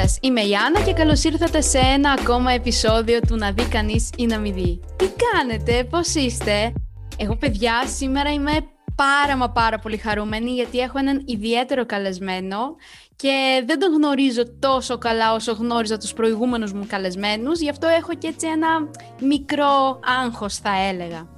σας, είμαι η Άννα και καλώς ήρθατε σε ένα ακόμα επεισόδιο του «Να δει κανείς ή να μην δει». Τι κάνετε, πώς είστε; Εγώ παιδιά σήμερα είμαι πάρα μα πάρα πολύ χαρούμενη γιατί έχω έναν ιδιαίτερο καλεσμένο και δεν τον γνωρίζω τόσο καλά όσο γνώριζα τους προηγούμενους μου καλεσμένους, γι' αυτό έχω και έτσι ένα μικρό άγχος θα έλεγα.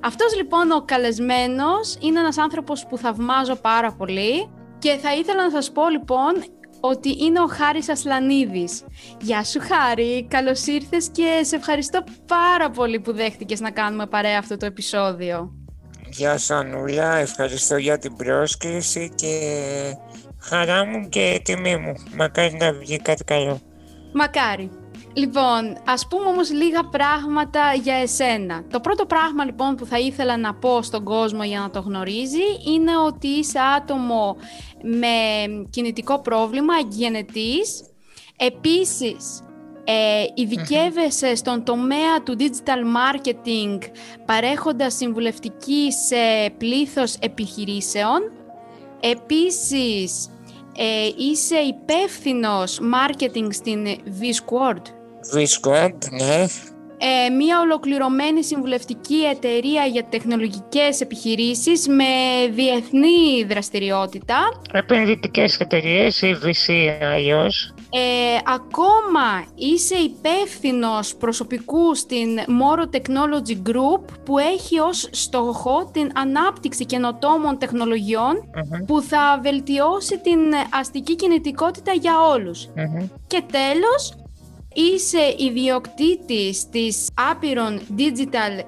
Αυτός λοιπόν ο καλεσμένος είναι ένας άνθρωπος που θαυμάζω πάρα πολύ και θα ήθελα να σας πω λοιπόν ότι είναι ο Χάρης Ασλανίδης. Γεια σου Χάρη, καλώς ήρθες και σε ευχαριστώ πάρα πολύ που δέχτηκες να κάνουμε παρέα αυτό το επεισόδιο. Γεια σου Ανούλα, ευχαριστώ για την πρόσκληση και χαρά μου και τιμή μου. Μακάρι να βγει κάτι καλό. Μακάρι. Λοιπόν, ας πούμε όμως λίγα πράγματα για εσένα. Το πρώτο πράγμα λοιπόν που θα ήθελα να πω στον κόσμο για να το γνωρίζει είναι ότι είσαι άτομο με κινητικό πρόβλημα, γενετής. Επίσης, ε, ειδικεύεσαι στον τομέα του digital marketing παρέχοντας συμβουλευτική σε πλήθος επιχειρήσεων. Επίσης, ε, είσαι υπεύθυνος marketing στην V-Squad. V-Squad, ναι. Ε, μια ολοκληρωμένη συμβουλευτική εταιρεία για τεχνολογικές επιχειρήσεις με διεθνή δραστηριότητα. Επενδυτικές εταιρείες, η VC αλλιώς. Ε, ακόμα είσαι υπεύθυνος προσωπικού στην Moro Technology Group που έχει ως στόχο την ανάπτυξη καινοτόμων που θα βελτιώσει την αστική κινητικότητα για ολους Και τέλος, είσαι ιδιοκτήτης της άπειρων Digital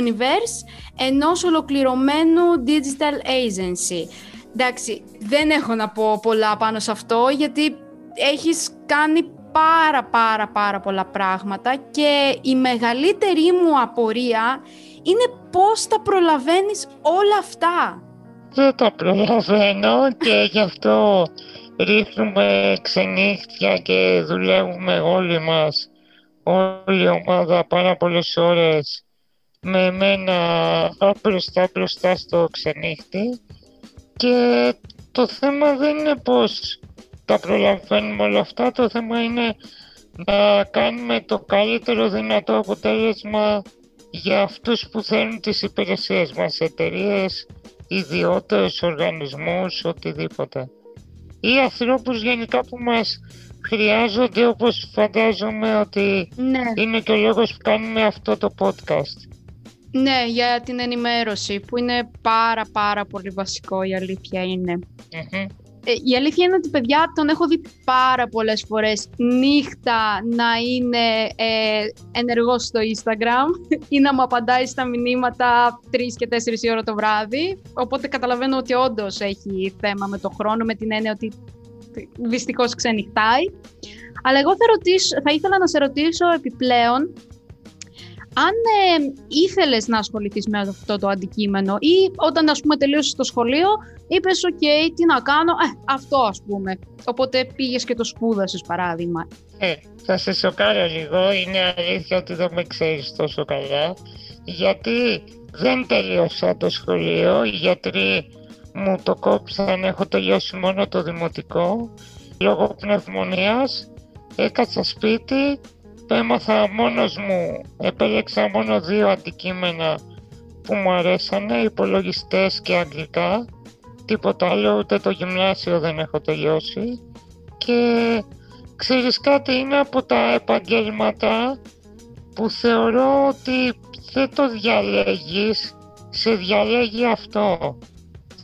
Universe ενός ολοκληρωμένου Digital Agency. Εντάξει, δεν έχω να πω πολλά πάνω σε αυτό γιατί έχεις κάνει πάρα πάρα πάρα πολλά πράγματα και η μεγαλύτερη μου απορία είναι πώς τα προλαβαίνεις όλα αυτά. Δεν τα προλαβαίνω και γι' αυτό ρίχνουμε ξενύχτια και δουλεύουμε όλοι μας, όλη η ομάδα πάρα πολλές ώρες με εμένα μπροστά μπροστά στο ξενύχτη. Και το θέμα δεν είναι πως τα προλαβαίνουμε όλα αυτά, το θέμα είναι να κάνουμε το καλύτερο δυνατό αποτέλεσμα για αυτούς που θέλουν τις υπηρεσίες μας, εταιρείες, ιδιώτες, οργανισμούς, οτιδήποτε ή ανθρώπους γενικά που μας χρειάζονται όπως φαντάζομαι ότι ναι. είναι και ο λόγος που κάνουμε αυτό το podcast. Ναι, για την ενημέρωση που είναι πάρα πάρα πολύ βασικό η αλήθεια ε, η αλήθεια είναι ότι παιδιά τον έχω δει πάρα πολλές φορές νύχτα να είναι ε, ενεργός στο Instagram ή να μου απαντάει στα μηνύματα 3 και 4 η ώρα το βράδυ. Οπότε καταλαβαίνω ότι όντως έχει θέμα με το χρόνο, με την έννοια ότι δυστυχώς ξενυχτάει. Αλλά εγώ θα, ρωτήσω, θα ήθελα να σε ρωτήσω επιπλέον αν ε, ήθελες να ασχοληθείς με αυτό το αντικείμενο ή όταν ας πούμε τελείωσες το σχολείο είπες «ΟΚ, τι να κάνω, ε, αυτό ας πούμε». Οπότε πήγες και το σπούδασες παράδειγμα. Ε, θα σε σοκάρω λίγο, είναι αλήθεια ότι δεν με ξέρεις τόσο καλά. Γιατί δεν τελείωσα το σχολείο, οι γιατροί μου το κόψαν, έχω τελειώσει μόνο το δημοτικό. Λόγω πνευμονίας, έκατσα σπίτι έμαθα μόνος μου, επέλεξα μόνο δύο αντικείμενα που μου αρέσανε, υπολογιστές και αγγλικά. Τίποτα άλλο, ούτε το γυμνάσιο δεν έχω τελειώσει. Και ξέρεις κάτι, είναι από τα επαγγέλματα που θεωρώ ότι δεν το διαλέγεις, σε διαλέγει αυτό.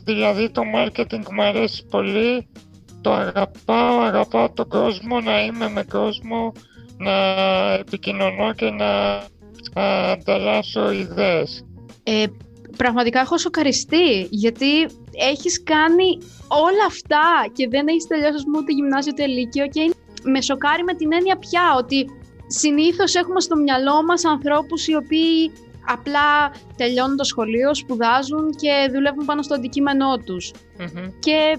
Δηλαδή το marketing μου αρέσει πολύ, το αγαπάω, αγαπάω τον κόσμο, να είμαι με κόσμο, να επικοινωνώ και να ανταλλάσσω ιδέες. Ε, πραγματικά έχω σοκαριστεί, γιατί έχεις κάνει όλα αυτά και δεν έχεις τελειώσει ούτε γυμνάσιο ούτε λύκειο και με σοκάρει με την έννοια πια ότι συνήθως έχουμε στο μυαλό μας ανθρώπους οι οποίοι απλά τελειώνουν το σχολείο, σπουδάζουν και δουλεύουν πάνω στο αντικείμενό τους. Και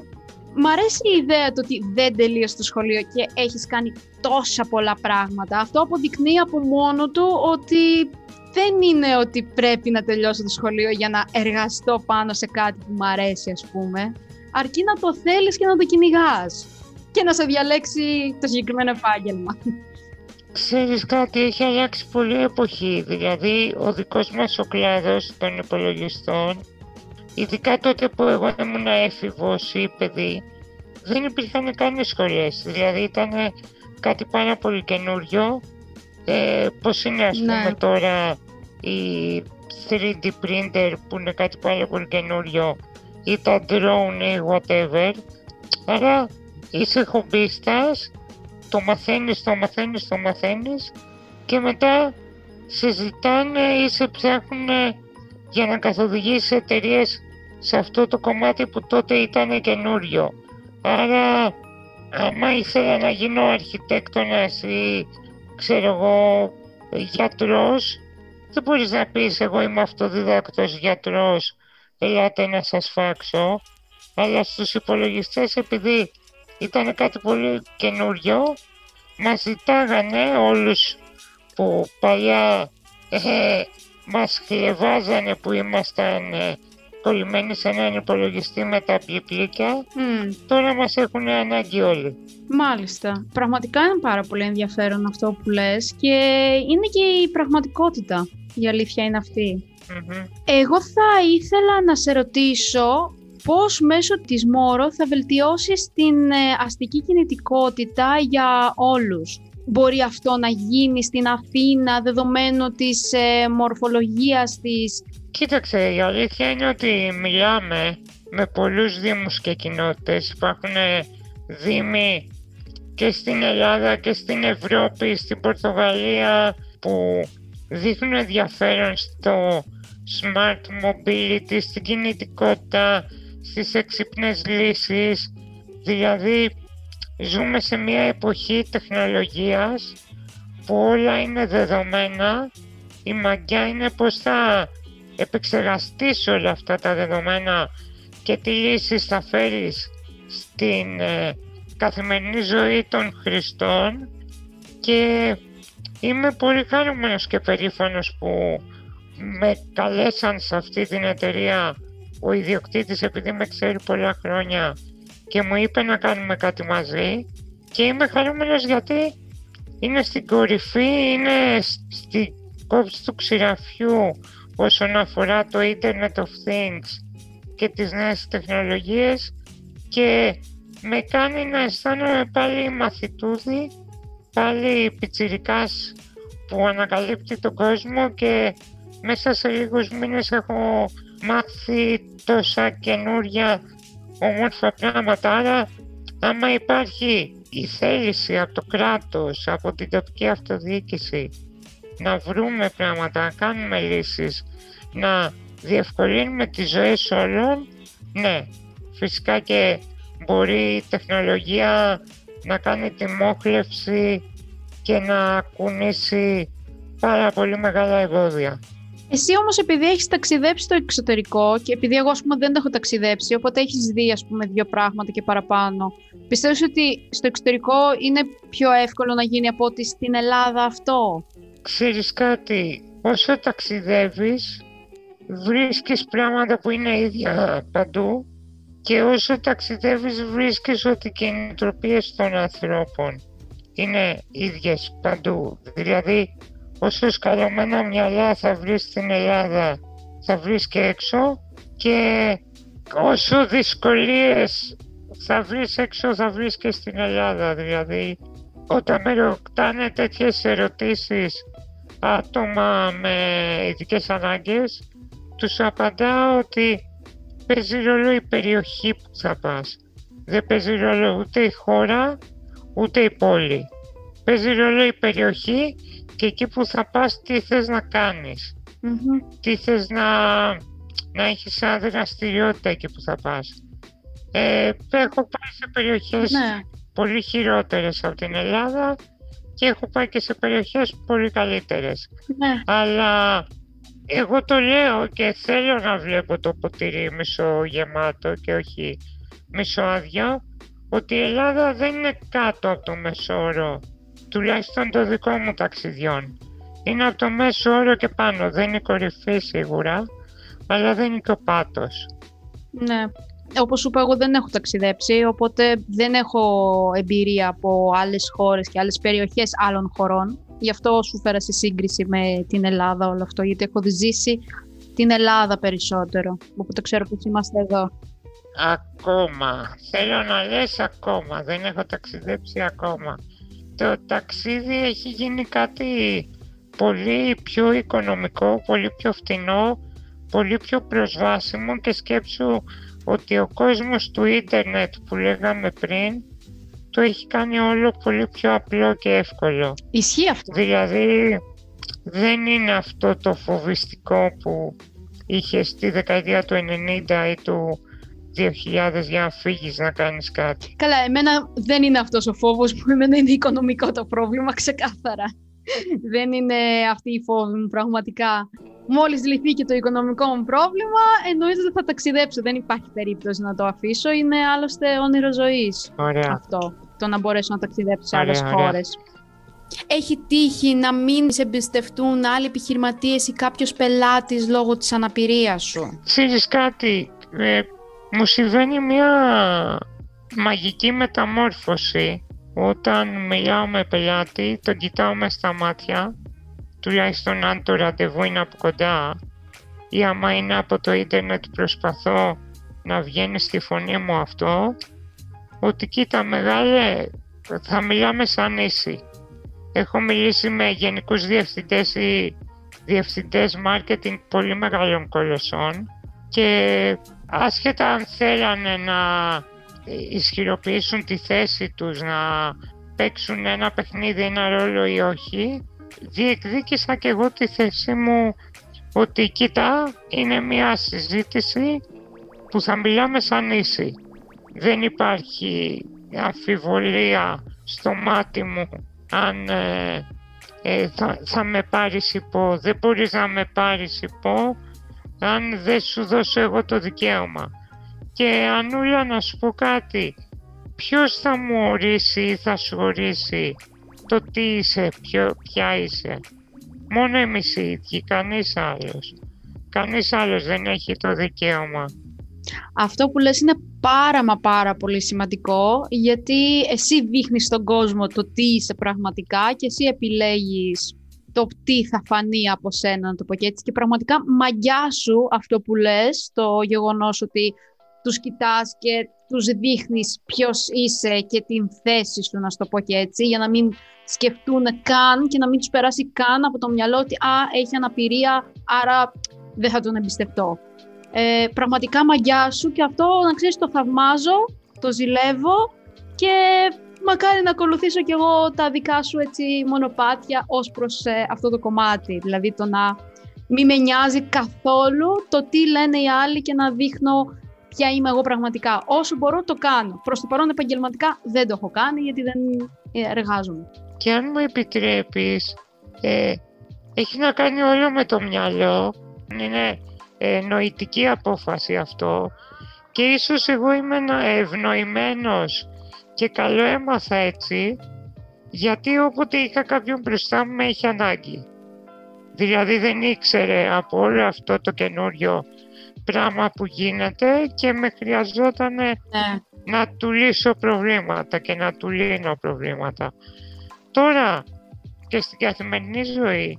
Μ' αρέσει η ιδέα του ότι δεν τελείωσε το σχολείο και έχεις κάνει τόσα πολλά πράγματα. Αυτό αποδεικνύει από μόνο του ότι δεν είναι ότι πρέπει να τελειώσω το σχολείο για να εργαστώ πάνω σε κάτι που μου αρέσει, ας πούμε. Αρκεί να το θέλεις και να το κυνηγάς. και να σε διαλέξει το συγκεκριμένο επάγγελμα. Ξέρεις κάτι, έχει αλλάξει πολύ εποχή. Δηλαδή, ο δικός μας ο κλάδος των υπολογιστών, ειδικά τότε που εγώ ήμουν έφηβος ή παιδί, δεν υπήρχαν καν σχολές. Δηλαδή, ήταν κάτι πάρα πολύ καινούριο. Ε, πώς είναι, ας ναι. πούμε, τώρα η 3D printer που είναι κάτι πάρα πολύ καινούριο ή τα drone ή whatever. Άρα είσαι χομπίστας το μαθαίνεις, το μαθαίνεις, το μαθαίνεις και μετά σε ζητάνε ή σε ψάχνουν για να καθοδηγήσεις εταιρείες σε αυτό το κομμάτι που τότε ήταν καινούριο. Άρα άμα ήθελα να γίνω αρχιτέκτονας ή ξέρω εγώ γιατρός δεν μπορείς να πεις εγώ είμαι αυτοδιδάκτος γιατρός ελάτε να σας φάξω αλλά στους υπολογιστές επειδή ήταν κάτι πολύ καινούριο. Μας ζητάγανε όλους που παλιά ε, μας χλεβάζανε που ήμασταν ε, κολλημένοι σε έναν υπολογιστή με τα πλήπλικια. Τώρα μας έχουν ανάγκη όλοι. Μάλιστα. Πραγματικά είναι πάρα πολύ ενδιαφέρον αυτό που λες και είναι και η πραγματικότητα. Η αλήθεια είναι Εγώ θα ήθελα να σε ρωτήσω πώς μέσω της Μόρο θα βελτιώσεις την ε, αστική κινητικότητα για όλους. Μπορεί αυτό να γίνει στην Αθήνα δεδομένου της ε, μορφολογίας της. Κοίταξε, η αλήθεια είναι ότι μιλάμε με πολλούς δήμους και κοινότητες. Υπάρχουν ε, δήμοι και στην Ελλάδα και στην Ευρώπη, στην Πορτογαλία που δείχνουν ενδιαφέρον στο smart mobility, στην κινητικότητα, στις έξυπνες λύσεις, δηλαδή ζούμε σε μια εποχή τεχνολογίας που όλα είναι δεδομένα, η μαγιά είναι πως θα επεξεργαστείς όλα αυτά τα δεδομένα και τι λύσεις θα φέρεις στην ε, καθημερινή ζωή των χρηστών και είμαι πολύ χαρούμενος και περήφανος που με καλέσαν σε αυτή την εταιρεία ο ιδιοκτήτης επειδή με ξέρει πολλά χρόνια και μου είπε να κάνουμε κάτι μαζί. Και είμαι χαρούμενος γιατί είναι στην κορυφή, είναι στην κόψη του ξηραφιού όσον αφορά το Internet of Things και τις νέες τεχνολογίες και με κάνει να αισθάνομαι πάλι μαθητούδη, πάλι πιτσιρικάς που ανακαλύπτει τον κόσμο και μέσα σε λίγους μήνες έχω μάθει τόσα καινούρια όμορφα πράγματα. Άρα, άμα υπάρχει η θέληση από το κράτος, από την τοπική αυτοδιοίκηση να βρούμε πράγματα, να κάνουμε λύσεις, να διευκολύνουμε τις ζωές όλων, ναι, φυσικά και μπορεί η τεχνολογία να κάνει τη μόχλευση και να κουνήσει πάρα πολύ μεγάλα εμπόδια. Εσύ όμως επειδή έχεις ταξιδέψει στο εξωτερικό και επειδή εγώ ας πούμε δεν έχω ταξιδέψει, οπότε έχεις δει ας πούμε δύο πράγματα και παραπάνω, πιστεύεις ότι στο εξωτερικό είναι πιο εύκολο να γίνει από ότι στην Ελλάδα αυτό; Ξέρεις κάτι, όσο ταξιδεύεις βρίσκεις πράγματα που είναι ίδια παντού και όσο ταξιδεύεις βρίσκεις ότι και οι νοοτροπίες των ανθρώπων είναι ίδιες παντού. Δηλαδή όσο σκαλωμένα μυαλά θα βρεις στην Ελλάδα θα βρεις και έξω και όσο δυσκολίες θα βρεις έξω θα βρεις και στην Ελλάδα δηλαδή όταν με ρωτάνε τέτοιες ερωτήσεις άτομα με ειδικές ανάγκες τους απαντάω ότι παίζει ρόλο η περιοχή που θα πας δεν παίζει ρόλο ούτε η χώρα ούτε η πόλη παίζει ρόλο η περιοχή και εκεί που θα πας τι θες να κανεις τι θες να, να έχεις σαν δραστηριότητα εκεί που θα πας. Ε, έχω πάει σε περιοχές ναι. πολύ χειρότερες από την Ελλάδα και έχω πάει και σε περιοχές πολύ καλύτερες. Ναι. Αλλά εγώ το λέω και θέλω να βλέπω το ποτήρι μισογεμάτο και όχι μισοάδιο ότι η Ελλάδα δεν είναι κάτω από το μεσόρο τουλάχιστον το δικό μου ταξιδιών. Είναι από το μέσο όρο και πάνω, δεν είναι κορυφή σίγουρα, αλλά δεν είναι και ο πάτος. Ναι. Όπως σου είπα, εγώ δεν έχω ταξιδέψει, οπότε δεν έχω εμπειρία από άλλες χώρες και άλλες περιοχές άλλων χωρών. Γι' αυτό σου φέρα σε σύγκριση με την Ελλάδα όλο αυτό, γιατί έχω ζήσει την Ελλάδα περισσότερο, οπότε ξέρω πως είμαστε εδώ. Ακόμα. Θέλω να λες ακόμα. Δεν έχω ταξιδέψει ακόμα. Το ταξίδι έχει γίνει κάτι πολύ πιο οικονομικό, πολύ πιο φτηνό, πολύ πιο προσβάσιμο και σκέψου ότι ο κόσμος του ίντερνετ που λέγαμε πριν το έχει κάνει όλο πολύ πιο απλό και εύκολο. Ισχύει αυτό. Δηλαδή δεν είναι αυτό το φοβιστικό που είχε στη δεκαετία του 90 ή του 2000 για να φύγεις να κάνεις κάτι. Καλά, εμένα δεν είναι αυτός ο φόβος που εμένα είναι οικονομικό το πρόβλημα, ξεκάθαρα. δεν είναι αυτή η φόβη μου πραγματικά. Μόλις λυθεί και το οικονομικό μου πρόβλημα, εννοείται ότι θα ταξιδέψω. Δεν υπάρχει περίπτωση να το αφήσω. Είναι άλλωστε όνειρο ζωής. Αυτό. Το να μπορέσω να ταξιδέψω σε άλλες χώρες. Έχει τύχει να μην σε εμπιστευτούν άλλοι επιχειρηματίες ή κάποιος πελάτης λόγω της αναπηρίας σου; Ξέρεις κάτι, ε, μου συμβαίνει μια μαγική μεταμόρφωση όταν μιλάω με πελάτη, τον κοιτάω με στα μάτια, τουλάχιστον αν το ραντεβού είναι από κοντά ή άμα είναι από το ίντερνετ προσπαθώ να βγαίνει στη φωνή μου αυτό, ότι κοίτα μεγάλε, θα μιλάμε σαν ίση. Έχω μιλήσει με γενικούς διευθυντές ή διευθυντές marketing πολύ μεγάλων κολοσσών και άσχετα αν θέλανε να ισχυροποιήσουν τη θέση τους, να παίξουν ένα παιχνίδι, ένα ρόλο ή όχι, διεκδίκησα και εγώ τη θέση μου ότι κοίτα είναι μια συζήτηση που θα μιλάμε σαν ίση. Δεν υπάρχει αμφιβολία στο μάτι μου αν ε, ε, θα, θα με πάρεις υπό. Δεν μπορείς να με πάρεις υπό αν δεν σου δώσω εγώ το δικαίωμα. Και Ανούλα να σου πω κάτι, ποιος θα μου ορίσει ή θα σου ορίσει το τι είσαι, ποιο, ποια είσαι. Μόνο εμείς οι ίδιοι, κανείς άλλος. Κανείς άλλος δεν έχει το δικαίωμα. Αυτό που λες είναι πάρα μα πάρα πολύ σημαντικό γιατί εσύ δείχνεις στον κόσμο το τι είσαι πραγματικά και εσύ επιλέγεις το τι θα φανεί από σένα, να το πω και έτσι. Και πραγματικά μαγιά σου αυτό που λες, το γεγονός ότι τους κοιτάς και τους δείχνεις ποιος είσαι και την θέση σου, να σου το πω και έτσι, για να μην σκεφτούν καν και να μην τους περάσει καν από το μυαλό ότι «Α, έχει αναπηρία, άρα δεν θα τον εμπιστευτώ». Ε, πραγματικά μαγιά σου και αυτό, να ξέρεις, το θαυμάζω, το ζηλεύω και μακάρι να ακολουθήσω κι εγώ τα δικά σου έτσι μονοπάτια ως προς ε, αυτό το κομμάτι. Δηλαδή το να μην με νοιάζει καθόλου το τι λένε οι άλλοι και να δείχνω ποια είμαι εγώ πραγματικά. Όσο μπορώ το κάνω. Προς το παρόν επαγγελματικά δεν το έχω κάνει γιατί δεν ε, εργάζομαι. Και αν μου επιτρέπεις, ε, έχει να κάνει όλο με το μυαλό. Είναι ε, νοητική απόφαση αυτό. Και ίσως εγώ είμαι ευνοημένος και καλό έμαθα έτσι, γιατί όποτε είχα κάποιον μπροστά μου με είχε ανάγκη. Δηλαδή δεν ήξερε από όλο αυτό το καινούριο πράγμα που γίνεται και με χρειαζόταν ναι. να του λύσω προβλήματα και να του λύνω προβλήματα. Τώρα και στην καθημερινή ζωή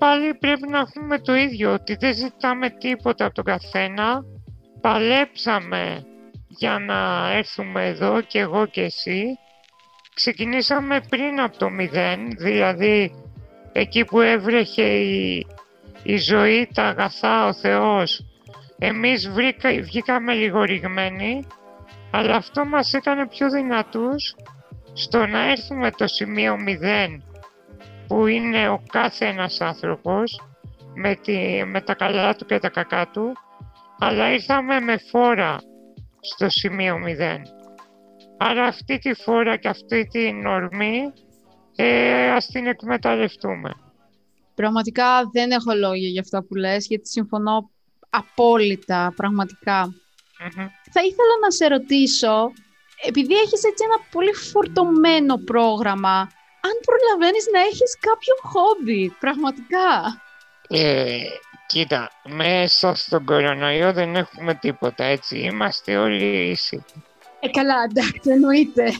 πάλι πρέπει να έχουμε το ίδιο, ότι δεν ζητάμε τίποτα από τον καθένα, παλέψαμε για να έρθουμε εδώ και εγώ και εσύ. Ξεκινήσαμε πριν από το μηδέν, δηλαδή εκεί που έβρεχε η, η ζωή, τα αγαθά, ο Θεός. Εμείς βρήκα, βγήκαμε λίγο ρηγμένοι, αλλά αυτό μας έκανε πιο δυνατούς στο να έρθουμε το σημείο μηδέν, που είναι ο κάθε ένας άνθρωπος, με, τη, με τα καλά του και τα κακά του, αλλά ήρθαμε με φόρα στο σημείο 0. Άρα αυτή τη φορά και αυτή την ορμή ε, ας την εκμεταλλευτούμε. Πραγματικά δεν έχω λόγια για αυτά που λες, γιατί συμφωνώ απόλυτα, Θα ήθελα να σε ρωτήσω, επειδή έχεις έτσι ένα πολύ φορτωμένο πρόγραμμα, αν προλαβαίνεις να έχεις κάποιο χόμπι, πραγματικά. Ε, Κοίτα, μέσα στον κορονοϊό δεν έχουμε τίποτα, έτσι. Είμαστε όλοι ίσοι. Ε, καλά, εντάξει, εννοείται.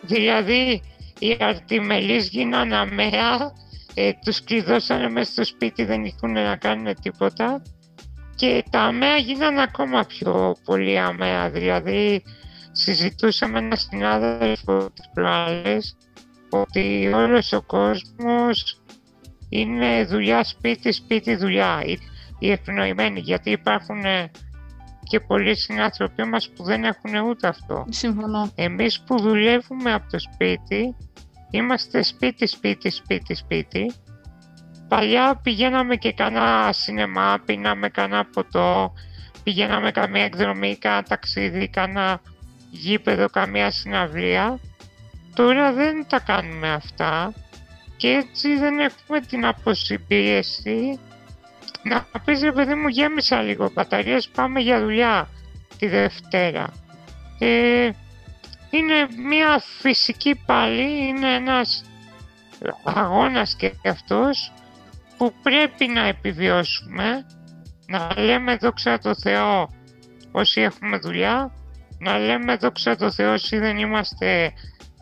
Δηλαδή, οι αρτιμελείς γίνανε αμαία, ε, τους κλειδώσανε μέσα στο σπίτι, δεν έχουν να κάνουν τίποτα. Και τα αμαία γίνανε ακόμα πιο πολύ αμαία. Δηλαδή, συζητούσαμε ένα συνάδελφο τις προάλλες ότι όλος ο κόσμος είναι δουλειά σπίτι, σπίτι δουλειά οι ευνοημένοι, γιατί υπάρχουν ε, και πολλοί συνάνθρωποι μας που δεν έχουν ούτε αυτό. Συμφωνώ. Εμείς που δουλεύουμε από το σπίτι, είμαστε σπίτι, σπίτι, σπίτι, σπίτι. Παλιά πηγαίναμε και κανένα σινεμά, πίναμε κανένα ποτό, πηγαίναμε καμία εκδρομή, κανένα ταξίδι, κανένα γήπεδο, καμία συναυλία. Τώρα δεν τα κάνουμε αυτά και έτσι δεν έχουμε την αποσυμπίεση να πεις ρε παιδί μου γέμισα λίγο μπαταρίες, πάμε για δουλειά τη Δευτέρα. Ε, είναι μια φυσική πάλι, είναι ένας αγώνας και αυτός που πρέπει να επιβιώσουμε, να λέμε δόξα τω Θεώ όσοι έχουμε δουλειά, να λέμε δόξα τω Θεώ όσοι δεν είμαστε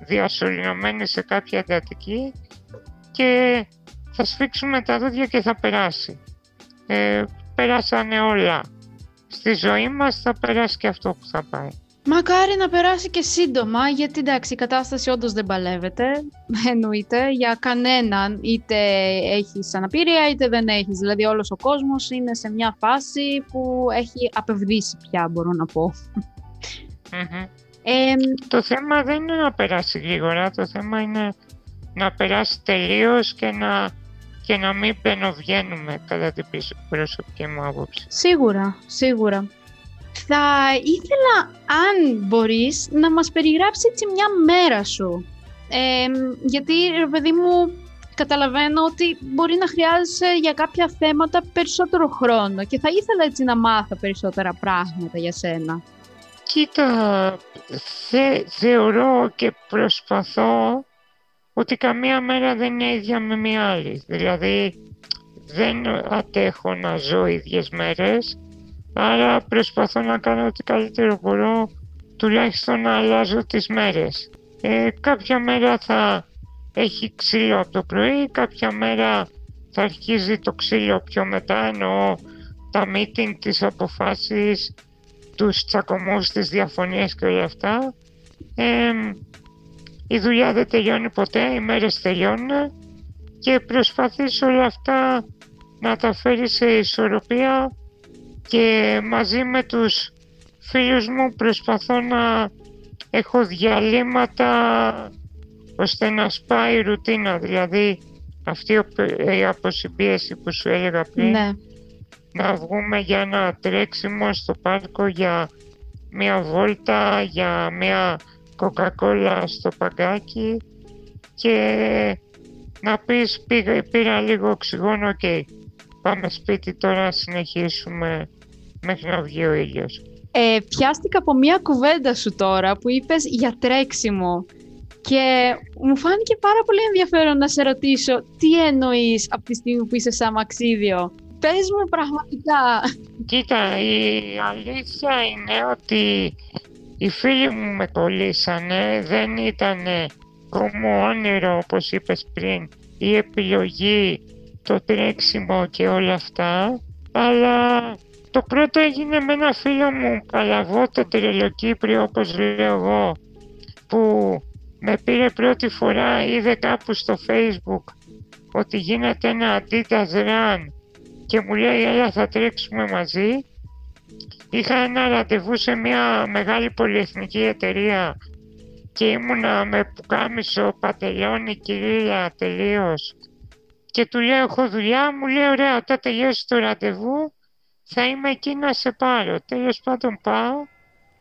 διασωληνωμένοι σε κάποια εντατική και θα σφίξουμε τα δόντια και θα περάσει ε, περάσανε όλα. Στη ζωή μας θα περάσει και αυτό που θα πάει. Μακάρι να περάσει και σύντομα, γιατί εντάξει η κατάσταση όντως δεν παλεύεται, εννοείται, για κανέναν, είτε έχεις αναπηρία είτε δεν έχεις. Δηλαδή όλος ο κόσμος είναι σε μια φάση που έχει απευδίσει πια, μπορώ να πω. Το θέμα δεν είναι να περάσει γρήγορα, το θέμα είναι να περάσει τελείως και να και να μην μπαινοβγαίνουμε κατά την προσωπική μου άποψη. Σίγουρα, σίγουρα. Θα ήθελα, αν μπορείς, να μας περιγράψεις έτσι μια μέρα σου. γιατί, ρε παιδί μου, καταλαβαίνω ότι μπορεί να χρειάζεσαι για κάποια θέματα περισσότερο χρόνο και θα ήθελα έτσι να μάθω περισσότερα πράγματα για σένα. Κοίτα, θεωρώ και προσπαθώ ότι καμία μέρα δεν είναι ίδια με μια άλλη. Δηλαδή δεν αντέχω να ζω ίδιες μέρες, άρα προσπαθώ να κάνω ό,τι καλύτερο μπορώ τουλάχιστον να αλλάζω τις μέρες. Ε, κάποια μέρα θα έχει ξύλο από το πρωί, κάποια μέρα θα αρχίζει το ξύλο πιο μετά, εννοώ τα meeting, τις αποφάσεις, τους τσακωμούς, τις διαφωνίες και όλα αυτά. Ε, η δουλειά δεν τελειώνει ποτέ, οι μέρες τελειώνουν και προσπαθείς όλα αυτά να τα φέρεις σε ισορροπία και μαζί με τους φίλους μου προσπαθώ να έχω διαλύματα ώστε να σπάει η ρουτίνα, δηλαδή αυτή η αποσυμπίεση που σου έλεγα πριν. Ναι. Να βγούμε για ένα τρέξιμο στο πάρκο για μια βόλτα, για μια κοκακόλα στο παγκάκι και να πεις πήγα, πήρα λίγο οξυγόνο και πάμε σπίτι τώρα να συνεχίσουμε μέχρι να βγει ο ήλιος. Ε, πιάστηκα από μια κουβέντα σου τώρα που είπες για τρέξιμο και μου φάνηκε πάρα πολύ ενδιαφέρον να σε ρωτήσω τι εννοείς από τη στιγμή που είσαι σαν μαξίδιο. Πες μου πραγματικά. Κοίτα, η αλήθεια είναι ότι οι φίλοι μου με κολλήσανε, δεν ήταν κόμμα όνειρο όπως είπες πριν, η επιλογή, το τρέξιμο και όλα αυτά, αλλά το πρώτο έγινε με ένα φίλο μου, Καλαβό το τρελοκύπριο όπως λέω εγώ, που με πήρε πρώτη φορά, είδε κάπου στο facebook ότι γίνεται ένα Adidas Run και μου λέει έλα θα τρέξουμε μαζί Είχα ένα ραντεβού σε μια μεγάλη πολυεθνική εταιρεία και ήμουνα με πουκάμισο, πατελόνι, κυρία τελείως. Και του λέω έχω δουλειά, μου λέει ωραία όταν τελειώσει το ραντεβού θα είμαι εκεί να σε πάρω. Τέλος πάντων πάω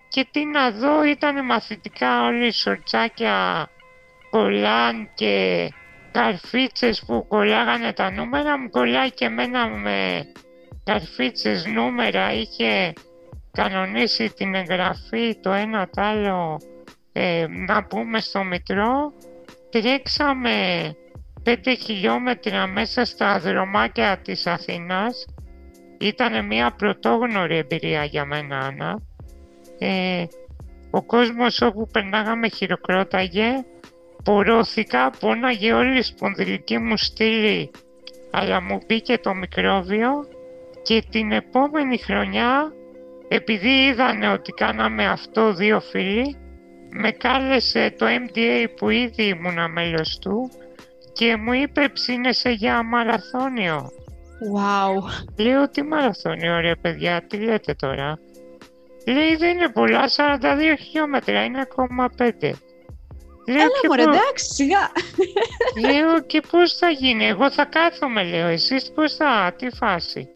και τι να δω ήταν μαθητικά όλοι οι σορτσάκια κολλάν και καρφίτσες που κολλάγανε τα νούμερα μου κολλάει και εμένα με καρφίτσες νούμερα. Είχε κανονίσει την εγγραφή το ένα το άλλο ε, να πούμε στο μετρό τρέξαμε 5 χιλιόμετρα μέσα στα δρομάκια της Αθηνάς. Ήταν μια πρωτόγνωρη εμπειρία για μένα, Άννα. Ε, ο κόσμος όπου περνάγαμε χειροκρόταγε, πορώθηκα, πόναγε όλη η σπονδυλική μου στήλη, αλλά μου μπήκε το μικρόβιο και την επόμενη χρονιά, επειδή είδανε ότι κάναμε αυτό δύο φίλοι, με κάλεσε το MDA που ήδη ήμουν μέλος του και μου είπε ψήνεσαι για μαραθώνιο. Wow. Λέω τι μαραθώνιο ρε παιδιά, τι λέτε τώρα; Λέει δεν είναι πολλά, 42 χιλιόμετρα, είναι ακόμα 5. Λέω, Έλα μωρέ, πώς... εντάξει, σιγά. Λέω και πώς θα γίνει, εγώ θα κάθομαι, λέω, εσείς πώς θα, τι φάση.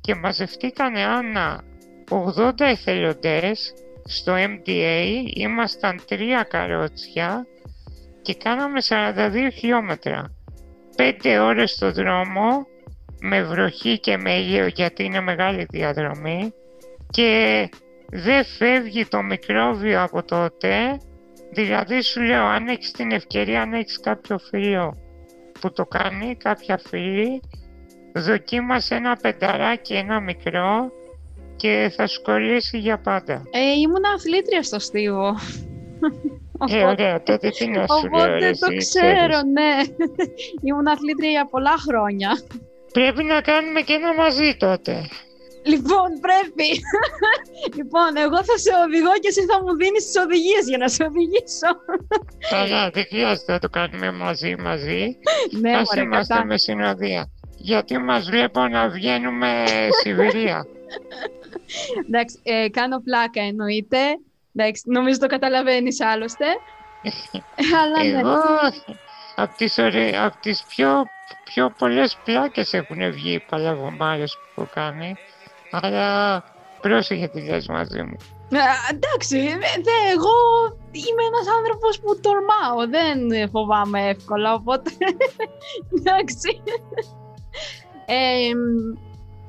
Και μαζευτήκανε, Άννα, 80 εθελοντές στο MDA, ήμασταν τρία καρότσια και κάναμε 42 χιλιόμετρα. Πέντε ώρες στο δρόμο, με βροχή και με ήλιο γιατί είναι μεγάλη διαδρομή και δεν φεύγει το μικρόβιο από τότε. Δηλαδή σου λέω αν έχεις την ευκαιρία, αν έχεις κάποιο φίλο που το κάνει, κάποια φίλη, δοκίμασε ένα πενταράκι, ένα μικρό και θα σου κολλήσει για πάντα. Ε, ήμουν αθλήτρια στο στίβο. Ε, ωραία, τότε τι να σου λέω. Οπότε το ξέρω, ναι. Ήμουν αθλήτρια για πολλά χρόνια. Πρέπει να κάνουμε και ένα μαζί τότε. Λοιπόν, πρέπει. λοιπόν, εγώ θα σε οδηγώ και εσύ θα μου δίνεις τις οδηγίες για να σε οδηγήσω. Καλά, δεν χρειάζεται να το κάνουμε μαζί μαζί. ναι, Ας είμαστε με συνοδεία. Γιατί μας βλέπω να βγαίνουμε Σιβηρία. Εντάξει, ε, κάνω πλάκα εννοείται. Εντάξει, νομίζω το καταλαβαίνεις άλλωστε. Αλλά ναι. Εγώ από τις, ωραί... απ τις πιο, πιο πολλές πλάκες έχουν βγει οι παλαβομάρες που έχω κάνει. Αλλά πρόσεχε τι λες μαζί μου. Ε, εντάξει, δε, εγώ είμαι ένας άνθρωπος που τολμάω, δεν φοβάμαι εύκολα, οπότε εντάξει. Ε,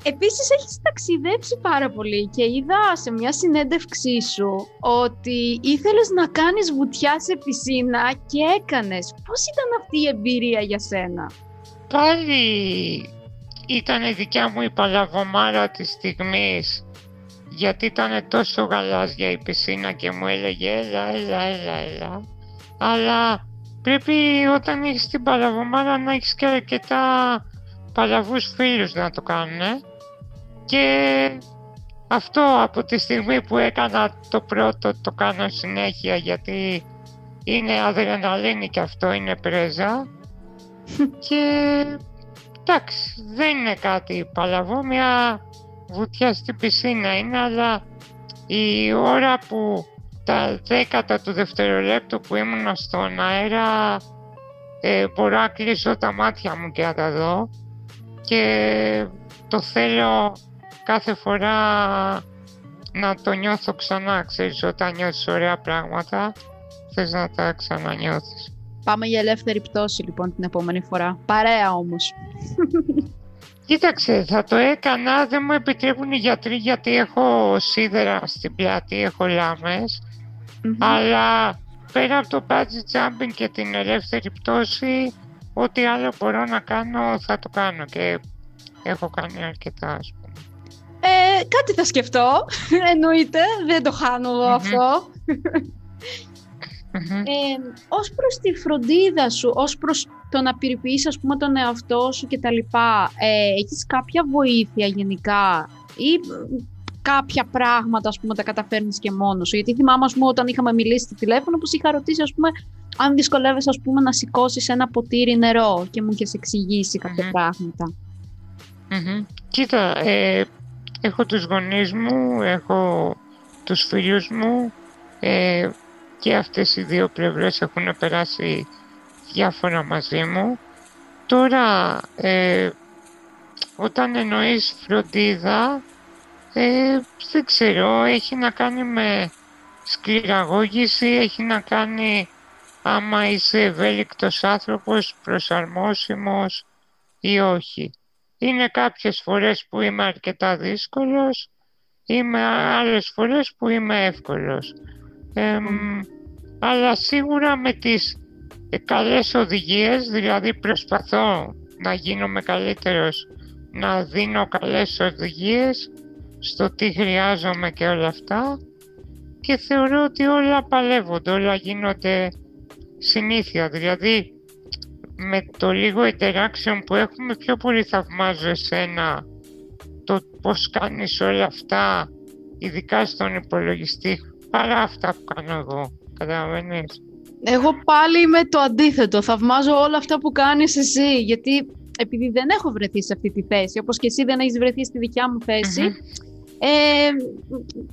Επίσης έχεις ταξιδέψει πάρα πολύ και είδα σε μια συνέντευξή σου ότι ήθελες να κάνεις βουτιά σε πισίνα και έκανες. Πώς ήταν αυτή η εμπειρία για σένα; Πάλι ήταν η δικιά μου η παλαβομάρα της στιγμής γιατί ήταν τόσο γαλάζια η πισίνα και μου έλεγε έλα, έλα, έλα, έλα. Αλλά πρέπει όταν έχεις την παλαβομάρα να έχεις και αρκετά παλαβούς φίλους να το κάνουν. Και αυτό από τη στιγμή που έκανα το πρώτο το κάνω συνέχεια γιατί είναι αδρεναλίνη και αυτό είναι πρέζα και εντάξει δεν είναι κάτι παλαβό μια βουτιά στην πισίνα είναι αλλά η ώρα που τα δέκατα του δευτερολέπτου που ήμουν στον αέρα ε, μπορώ να κλείσω τα μάτια μου και να τα δω και το θέλω κάθε φορά να το νιώθω ξανά, ξέρεις, όταν νιώθεις ωραία πράγματα, θες να τα ξανανιώθεις. Πάμε για ελεύθερη πτώση λοιπόν την επόμενη φορά. Παρέα όμως. Κοίταξε, θα το έκανα, δεν μου επιτρέπουν οι γιατροί γιατί έχω σίδερα στην πλάτη, έχω αλλά πέρα από το budget jumping και την ελεύθερη πτώση, ό,τι άλλο μπορώ να κάνω θα το κάνω και έχω κάνει αρκετά ας πούμε. Ε, κάτι θα σκεφτώ, εννοείται, δεν το χάνω αυτό. Ε, ως προς τη φροντίδα σου, ως προς το να περιποιείς ας πούμε τον εαυτό σου και τα λοιπά, ε, έχεις κάποια βοήθεια γενικά ή κάποια πράγματα ας πούμε τα καταφέρνεις και μόνος σου; Γιατί θυμάμαι ας πούμε όταν είχαμε μιλήσει στη τηλέφωνο πως είχα ρωτήσει ας πούμε αν δυσκολεύεσαι ας πούμε να σηκώσεις ένα ποτήρι νερό και μου είχες εξηγήσει κάποια πράγματα. Κοίτα, ε, έχω τους γονείς μου, έχω τους φίλους μου ε, και αυτές οι δύο πλευρές έχουν περάσει διάφορα μαζί μου. Τώρα, ε, όταν εννοείς φροντίδα, ε, δεν ξέρω, έχει να κάνει με σκληραγώγηση, έχει να κάνει άμα είσαι ευέλικτος άνθρωπος, προσαρμόσιμος ή όχι. Είναι κάποιες φορές που είμαι αρκετά δύσκολος, είμαι άλλες φορές που είμαι εύκολος. Αλλά σίγουρα με τις καλές οδηγίες, δηλαδή προσπαθώ να γίνομαι καλύτερος να δίνω καλές οδηγίες στο τι χρειάζομαι και όλα αυτά και θεωρώ ότι όλα παλεύονται, όλα γίνονται συνήθεια. Δηλαδή με το λίγο interaction που έχουμε πιο πολύ θαυμάζω εσένα το πώς κάνεις όλα αυτά ειδικά στον υπολογιστή παρά αυτά που κάνω εγώ. Καταλαβαίνεις. Εγώ πάλι είμαι το αντίθετο. Θαυμάζω όλα αυτά που κάνεις εσύ γιατί επειδή δεν έχω βρεθεί σε αυτή τη θέση όπως και εσύ δεν έχεις βρεθεί στη δικιά μου θεση ε,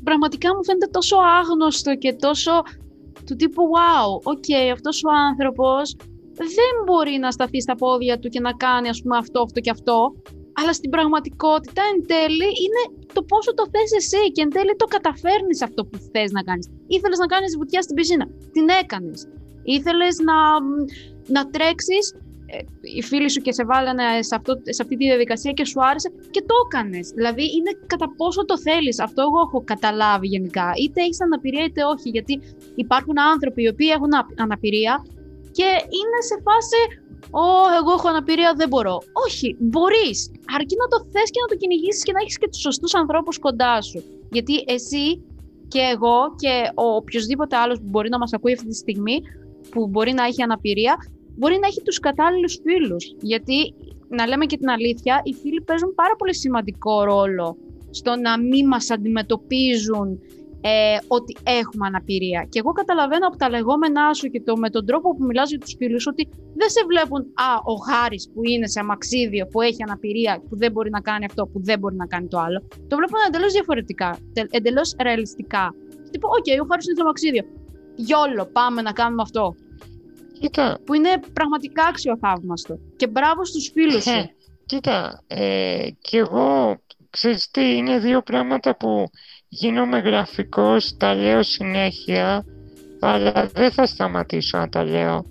πραγματικά μου φαίνεται τόσο άγνωστο και τόσο του τύπου wow, ok, okay, αυτός ο άνθρωπος δεν μπορεί να σταθεί στα πόδια του και να κάνει ας πούμε αυτό, αυτό και αυτό, αλλά στην πραγματικότητα εν τέλει είναι το πόσο το θες εσύ και εν τέλει το καταφέρνεις αυτό που θες να κάνεις. Ήθελες να κάνεις βουτιά στην πισίνα, την έκανες. Ήθελες να, να τρέξεις, ε, οι φίλοι σου και σε βάλανε σε, αυτό, σε αυτή τη διαδικασία και σου άρεσε και το έκανες. Δηλαδή είναι κατά πόσο το θέλεις. Αυτό εγώ έχω καταλάβει γενικά. Είτε έχεις αναπηρία είτε όχι, γιατί υπάρχουν άνθρωποι οι οποίοι έχουν αναπηρία και είναι σε φάση Ω, εγώ έχω αναπηρία, δεν μπορώ. Όχι, μπορείς. Αρκεί να το θες και να το κυνηγήσεις και να έχεις και τους σωστούς ανθρώπους κοντά σου. Γιατί εσύ και εγώ και ο οποιοδήποτε άλλος που μπορεί να μας ακούει αυτή τη στιγμή, που μπορεί να έχει αναπηρία, μπορεί να έχει τους κατάλληλους φίλους. Γιατί, να λέμε και την αλήθεια, οι φίλοι παίζουν πάρα πολύ σημαντικό ρόλο στο να μην μας αντιμετωπίζουν ε, ότι έχουμε αναπηρία. Και εγώ καταλαβαίνω από τα λεγόμενά σου και το, με τον τρόπο που μιλάς για τους φίλους ότι δεν σε βλέπουν «Α, ο Χάρης που είναι σε αμαξίδιο, που έχει αναπηρία, που δεν μπορεί να κάνει αυτό, που δεν μπορεί να κάνει το άλλο». Το βλέπουν εντελώς διαφορετικά, εντελώς ρεαλιστικά. Τύπου, ok, okay, ο Χάρης είναι σε αμαξίδιο. YOLO, πάμε να κάνουμε αυτό. Κοίτα. Που είναι πραγματικά αξιοθαύμαστο. Και μπράβο στους φίλους σου. Ε, κοίτα, ε, και εγώ, ξέρεις τι, είναι δύο πράγματα που γίνομαι γραφικός, τα λέω συνέχεια, αλλά δεν θα σταματήσω να τα λέω.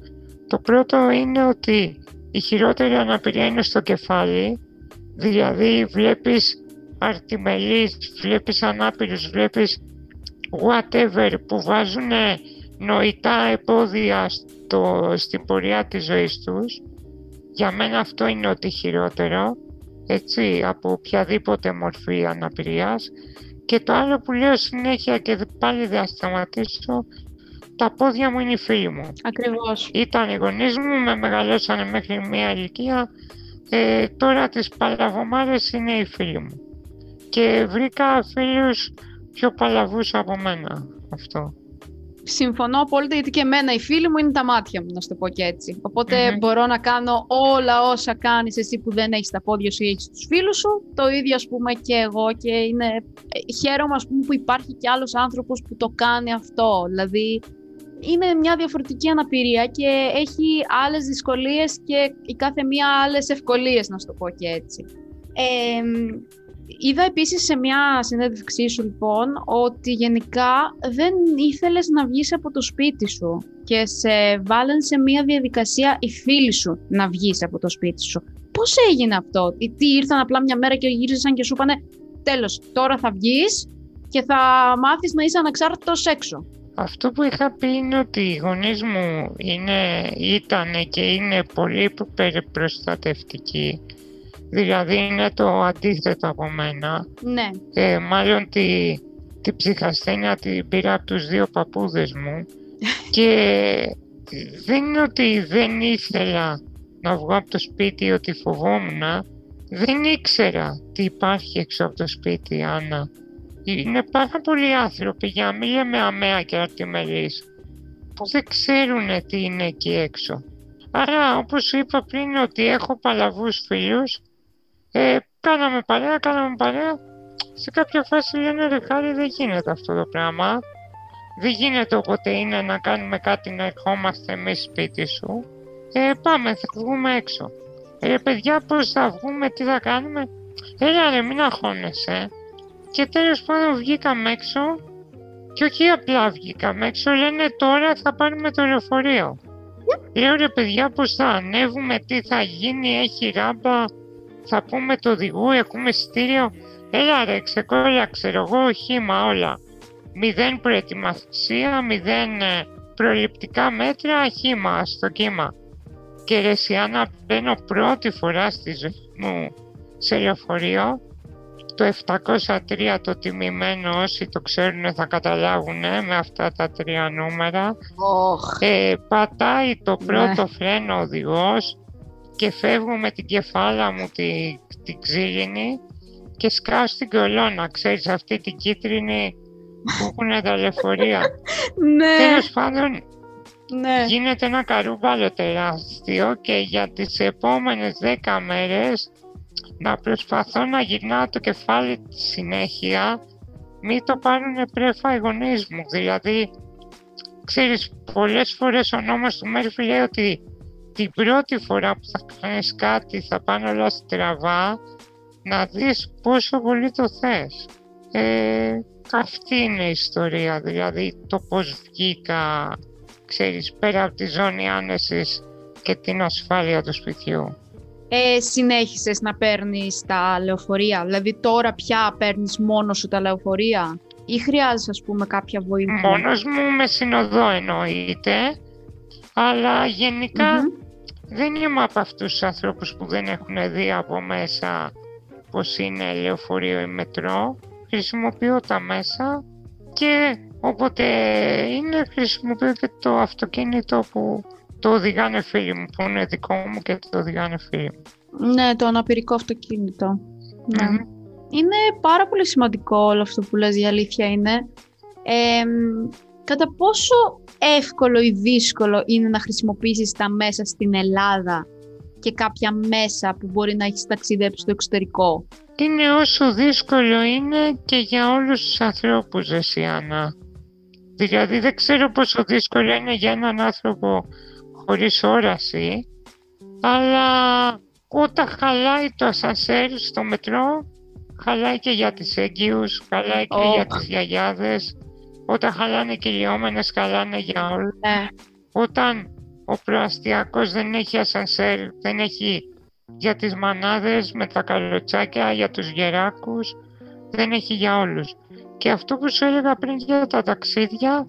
Το πρώτο είναι ότι η χειρότερη αναπηρία είναι στο κεφάλι, δηλαδή βλέπεις αρτιμελείς, βλέπεις ανάπηρους, βλέπεις whatever που βάζουν νοητά εμπόδια στο, στην πορεία της ζωής τους. Για μένα αυτό είναι ότι χειρότερο, έτσι, από οποιαδήποτε μορφή αναπηρίας. Και το άλλο που λέω συνέχεια και πάλι δεν θα σταματήσω, τα πόδια μου είναι οι φίλοι μου. Ακριβώς. Ήταν οι γονείς μου, με μεγαλώσανε μέχρι μια ηλικία, ε, τώρα τις παλαβομάδες είναι οι φίλοι μου. Και βρήκα φίλους πιο παλαβούς από μένα αυτό συμφωνώ απόλυτα γιατί και εμένα οι φίλοι μου είναι τα μάτια μου, να σου το πω και έτσι. μπορώ να κάνω όλα όσα κάνεις εσύ που δεν έχεις τα πόδια σου ή έχεις τους φίλους σου. Το ίδιο ας πούμε και εγώ και είναι... Ε, χαίρομαι ας πούμε που υπάρχει και άλλος άνθρωπος που το κάνει αυτό. Δηλαδή είναι μια διαφορετική αναπηρία και έχει άλλες δυσκολίες και η κάθε μία άλλες ευκολίες, να σου το πω και έτσι. Ε, Είδα επίσης σε μια συνέντευξή σου λοιπόν ότι γενικά δεν ήθελες να βγεις από το σπίτι σου και σε βάλαν σε μια διαδικασία οι φίλοι σου να βγεις από το σπίτι σου. Πώς έγινε αυτό, τι ήρθαν απλά μια μέρα και γύρισαν και σου είπανε τέλος τώρα θα βγεις και θα μάθεις να είσαι ανεξάρτητος έξω. Αυτό που είχα πει είναι ότι οι γονείς μου είναι, ήταν και είναι πολύ προστατευτικοί Δηλαδή είναι το αντίθετο από μένα. Ναι. Ε, μάλλον τη, τη ψυχασθένεια την πήρα από τους δύο παππούδες μου και δεν είναι ότι δεν ήθελα να βγω από το σπίτι ότι φοβόμουν. Δεν ήξερα τι υπάρχει έξω από το σπίτι, Άννα. Είναι πάρα πολλοί άνθρωποι, για να μην λέμε αμαία και αρτιμελείς, που δεν ξέρουν τι είναι εκεί έξω. Άρα, όπως είπα πριν, ότι έχω παλαβούς φίλους ε, κάναμε παρέα, κάναμε παρέα. Σε κάποια φάση λένε ρε χάρη δεν γίνεται αυτό το πράγμα. Δεν γίνεται όποτε είναι να κάνουμε κάτι να ερχόμαστε εμείς σπίτι σου. Ε, πάμε, θα βγούμε έξω. Ε, παιδιά, πώς θα βγούμε, τι θα κάνουμε. Έλα ρε, μην αγχώνεσαι. Και τέλος πάντων βγήκαμε έξω και όχι απλά βγήκαμε έξω, λένε τώρα θα πάρουμε το λεωφορείο. Λέω ρε παιδιά πώς θα ανέβουμε, τι θα γίνει, έχει ράμπα, θα πούμε το οδηγού, έχουμε εισιτήριο. Έλα ρε, ξεκόλα, ξέρω εγώ, χήμα όλα. Μηδέν προετοιμασία, μηδέν ε, προληπτικά μέτρα, χήμα στο κύμα. Και ρε Σιάννα, μπαίνω πρώτη φορά στη ζωή μου σε λεωφορείο. Το 703 το τιμημένο όσοι το ξέρουν θα καταλάβουν με αυτά τα τρία νούμερα. Ε, πατάει το ναι. πρώτο φρένο ο οδηγός και φεύγω με την κεφάλα μου την τη ξύλινη και σκάω στην κολόνα, ξέρεις αυτή την κίτρινη που έχουν τα λεωφορεία. ναι. Τέλος πάντων ναι. γίνεται ένα καρούμπαλο τεράστιο και για τις επόμενες δέκα μέρες να προσπαθώ να γυρνάω το κεφάλι συνέχεια μη το πάρουν πρέφα οι γονείς μου. Δηλαδή, ξέρεις, πολλές φορές ο νόμος του Μέρφυ λέει ότι την πρώτη φορά που θα κάνεις κάτι θα πάνε όλα στραβά να δεις πόσο πολύ το θες. Ε, αυτή είναι η ιστορία, δηλαδή το πώς βγήκα, ξέρεις, πέρα από τη ζώνη άνεσης και την ασφάλεια του σπιτιού. Ε, συνέχισες να παίρνεις τα λεωφορεία, δηλαδή τώρα πια παίρνεις μόνος σου τα λεωφορεία; Ή χρειάζεσαι ας πούμε κάποια βοήθεια; Μόνος μου με συνοδό εννοείται, αλλά δεν είμαι από αυτούς τους ανθρώπους που δεν έχουν δει από μέσα πως είναι λεωφορείο ή μετρό. Χρησιμοποιώ τα μέσα και όποτε είναι χρησιμοποιώ και το αυτοκίνητο που το οδηγάνε φίλοι μου, που είναι δικό μου και το οδηγάνε φίλοι μου. Ναι, το αναπηρικό ναι. Είναι πάρα πολύ σημαντικό όλο αυτό που λες, η αλήθεια είναι. Ε, κατά πόσο εύκολο ή δύσκολο είναι να χρησιμοποιήσεις τα μέσα στην Ελλάδα και κάποια μέσα που μπορεί να έχεις ταξιδέψει στο εξωτερικό; Είναι όσο δύσκολο είναι και για όλους τους ανθρώπους, Ζεσιάνα. Δηλαδή δεν ξέρω πόσο δύσκολο είναι για έναν άνθρωπο χωρίς όραση, αλλά όταν χαλάει το ασανσέρ στο μετρό, χαλάει και για τις έγκυους, χαλάει και για τις γιαγιάδες, όταν χαλάνε και οι λιώμενες, χαλάνε για όλα. Ναι. Όταν ο προαστιακός δεν έχει ασανσέρ, δεν έχει για τις μανάδες με τα καλοτσάκια, για τους γεράκους, δεν έχει για όλους. Και αυτό που σου έλεγα πριν για τα ταξίδια,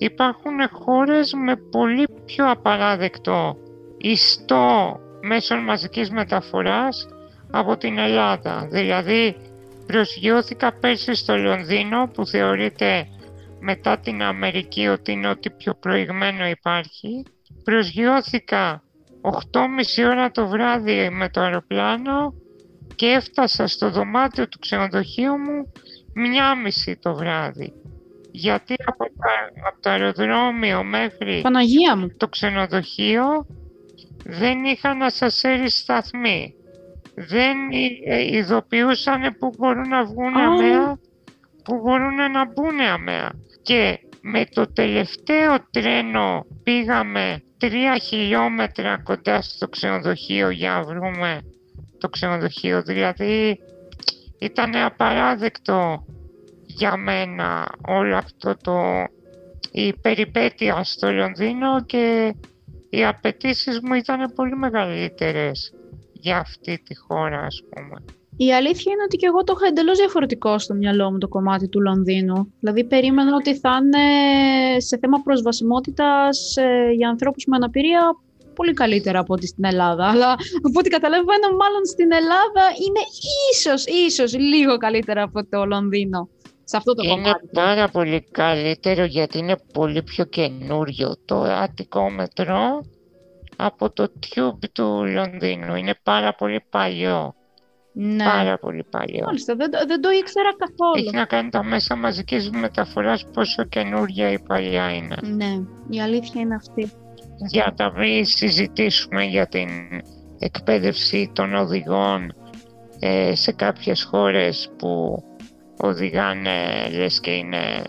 υπάρχουν χώρες με πολύ πιο απαράδεκτο ιστό μέσω μαζικής μεταφοράς από την Ελλάδα. Δηλαδή, προσγειώθηκα πέρσι στο Λονδίνο που θεωρείται μετά την Αμερική ότι είναι ό,τι πιο προηγμένο υπάρχει. Προσγειώθηκα 8.30 ώρα το βράδυ με το αεροπλάνο και έφτασα στο δωμάτιο του ξενοδοχείου μου μία μισή το βράδυ. Γιατί από, το αεροδρόμιο μέχρι Παναγία μου. το ξενοδοχείο δεν είχαν ασασέρι σταθμοί. Δεν ε, ειδοποιούσαν που μπορούν να βγουν oh. αμαία, που μπορούν να μπουν αμαία. Και με το τελευταίο τρένο πήγαμε τρία χιλιόμετρα κοντά στο ξενοδοχείο για να βρούμε το ξενοδοχείο. Δηλαδή ήταν απαράδεκτο για μένα όλο αυτό το η περιπέτεια στο Λονδίνο και οι απαιτήσεις μου ήταν πολύ μεγαλύτερες για αυτή τη χώρα ας πούμε. Η αλήθεια είναι ότι και εγώ το είχα εντελώς διαφορετικό στο μυαλό μου το κομμάτι του Λονδίνου. Δηλαδή, περίμενα ότι θα είναι σε θέμα προσβασιμότητας ε, για ανθρώπους με αναπηρία πολύ καλύτερα από ό,τι στην Ελλάδα. Αλλά από ό,τι καταλαβαίνω, μάλλον στην Ελλάδα είναι ίσως, ίσως λίγο καλύτερα από το Λονδίνο. Σε αυτό το είναι κομμάτι. πάρα πολύ καλύτερο γιατί είναι πολύ πιο καινούριο το Αττικό Μετρό από το Tube του Λονδίνου. Είναι πάρα πολύ παλιό. Ναι. Πάρα πολύ παλιό. Μάλιστα, δεν, δεν το ήξερα καθόλου. Έχει να κάνει τα μέσα μαζικής μεταφοράς πόσο καινούργια η παλιά είναι. Ναι, η αλήθεια είναι αυτή. Για να μην συζητήσουμε για την εκπαίδευση των οδηγών ε, σε κάποιες χώρες που οδηγάνε λες και είναι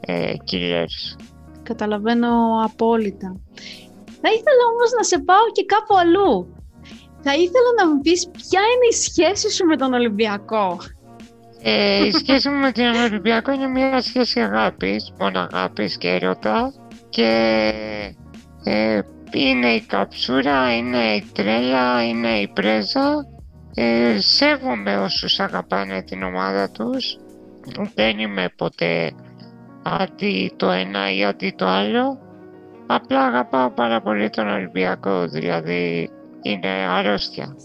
ε, killers. Καταλαβαίνω απόλυτα. Θα ήθελα όμως να σε πάω και κάπου αλλού. Θα ήθελα να μου πεις ποια είναι η σχέση σου με τον Ολυμπιακό. Ε, η σχέση μου με τον Ολυμπιακό είναι μια σχέση αγάπης, μόνο αγάπης και έρωτα και ε, είναι η καψούρα, είναι η τρέλα, είναι η πρέζα. Ε, σέβομαι όσους αγαπάνε την ομάδα τους. Δεν είμαι ποτέ αντί το ένα ή αντί το άλλο. Απλά αγαπάω πάρα πολύ τον Ολυμπιακό, δηλαδή είναι αρρώστια.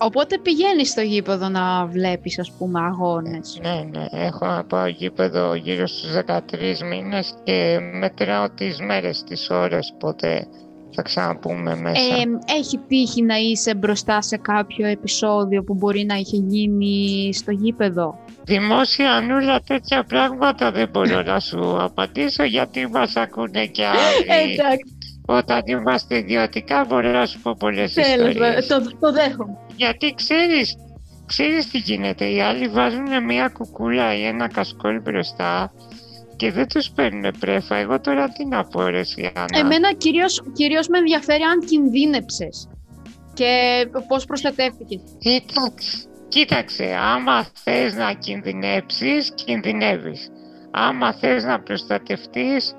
Οπότε πηγαίνεις στο γήπεδο να βλέπεις ας πούμε αγώνες. Ναι, ναι, έχω να πάω γήπεδο γύρω στους 13 μήνες και μετράω τις μέρες, τις ώρες, πότε θα ξαναπούμε μέσα. Ε, έχει τύχει να είσαι μπροστά σε κάποιο επεισόδιο που μπορεί να είχε γίνει στο γήπεδο; Δημόσια ανούλα τέτοια πράγματα δεν μπορώ να σου απαντήσω γιατί μας ακούνε και άλλοι. Εντάξει. Όταν είμαστε ιδιωτικά μπορώ να σου πω πολλές ιστορίες. Το, το δέχομαι. Γιατί ξέρεις, ξέρεις τι γίνεται. Οι άλλοι βάζουν μια κουκούλα ή ένα κασκόλ μπροστά και δεν τους παίρνουν πρέφα. Εγώ τώρα τι να πω ρε Σιάννα. Εμένα κυρίως, κυρίως με ενδιαφέρει αν κινδύνεψες και πώς προστατεύτηκες. Εντάξει, κοίταξε, άμα θες να κινδυνέψεις, κινδυνεύεις. Άμα θες να προστατευτείς,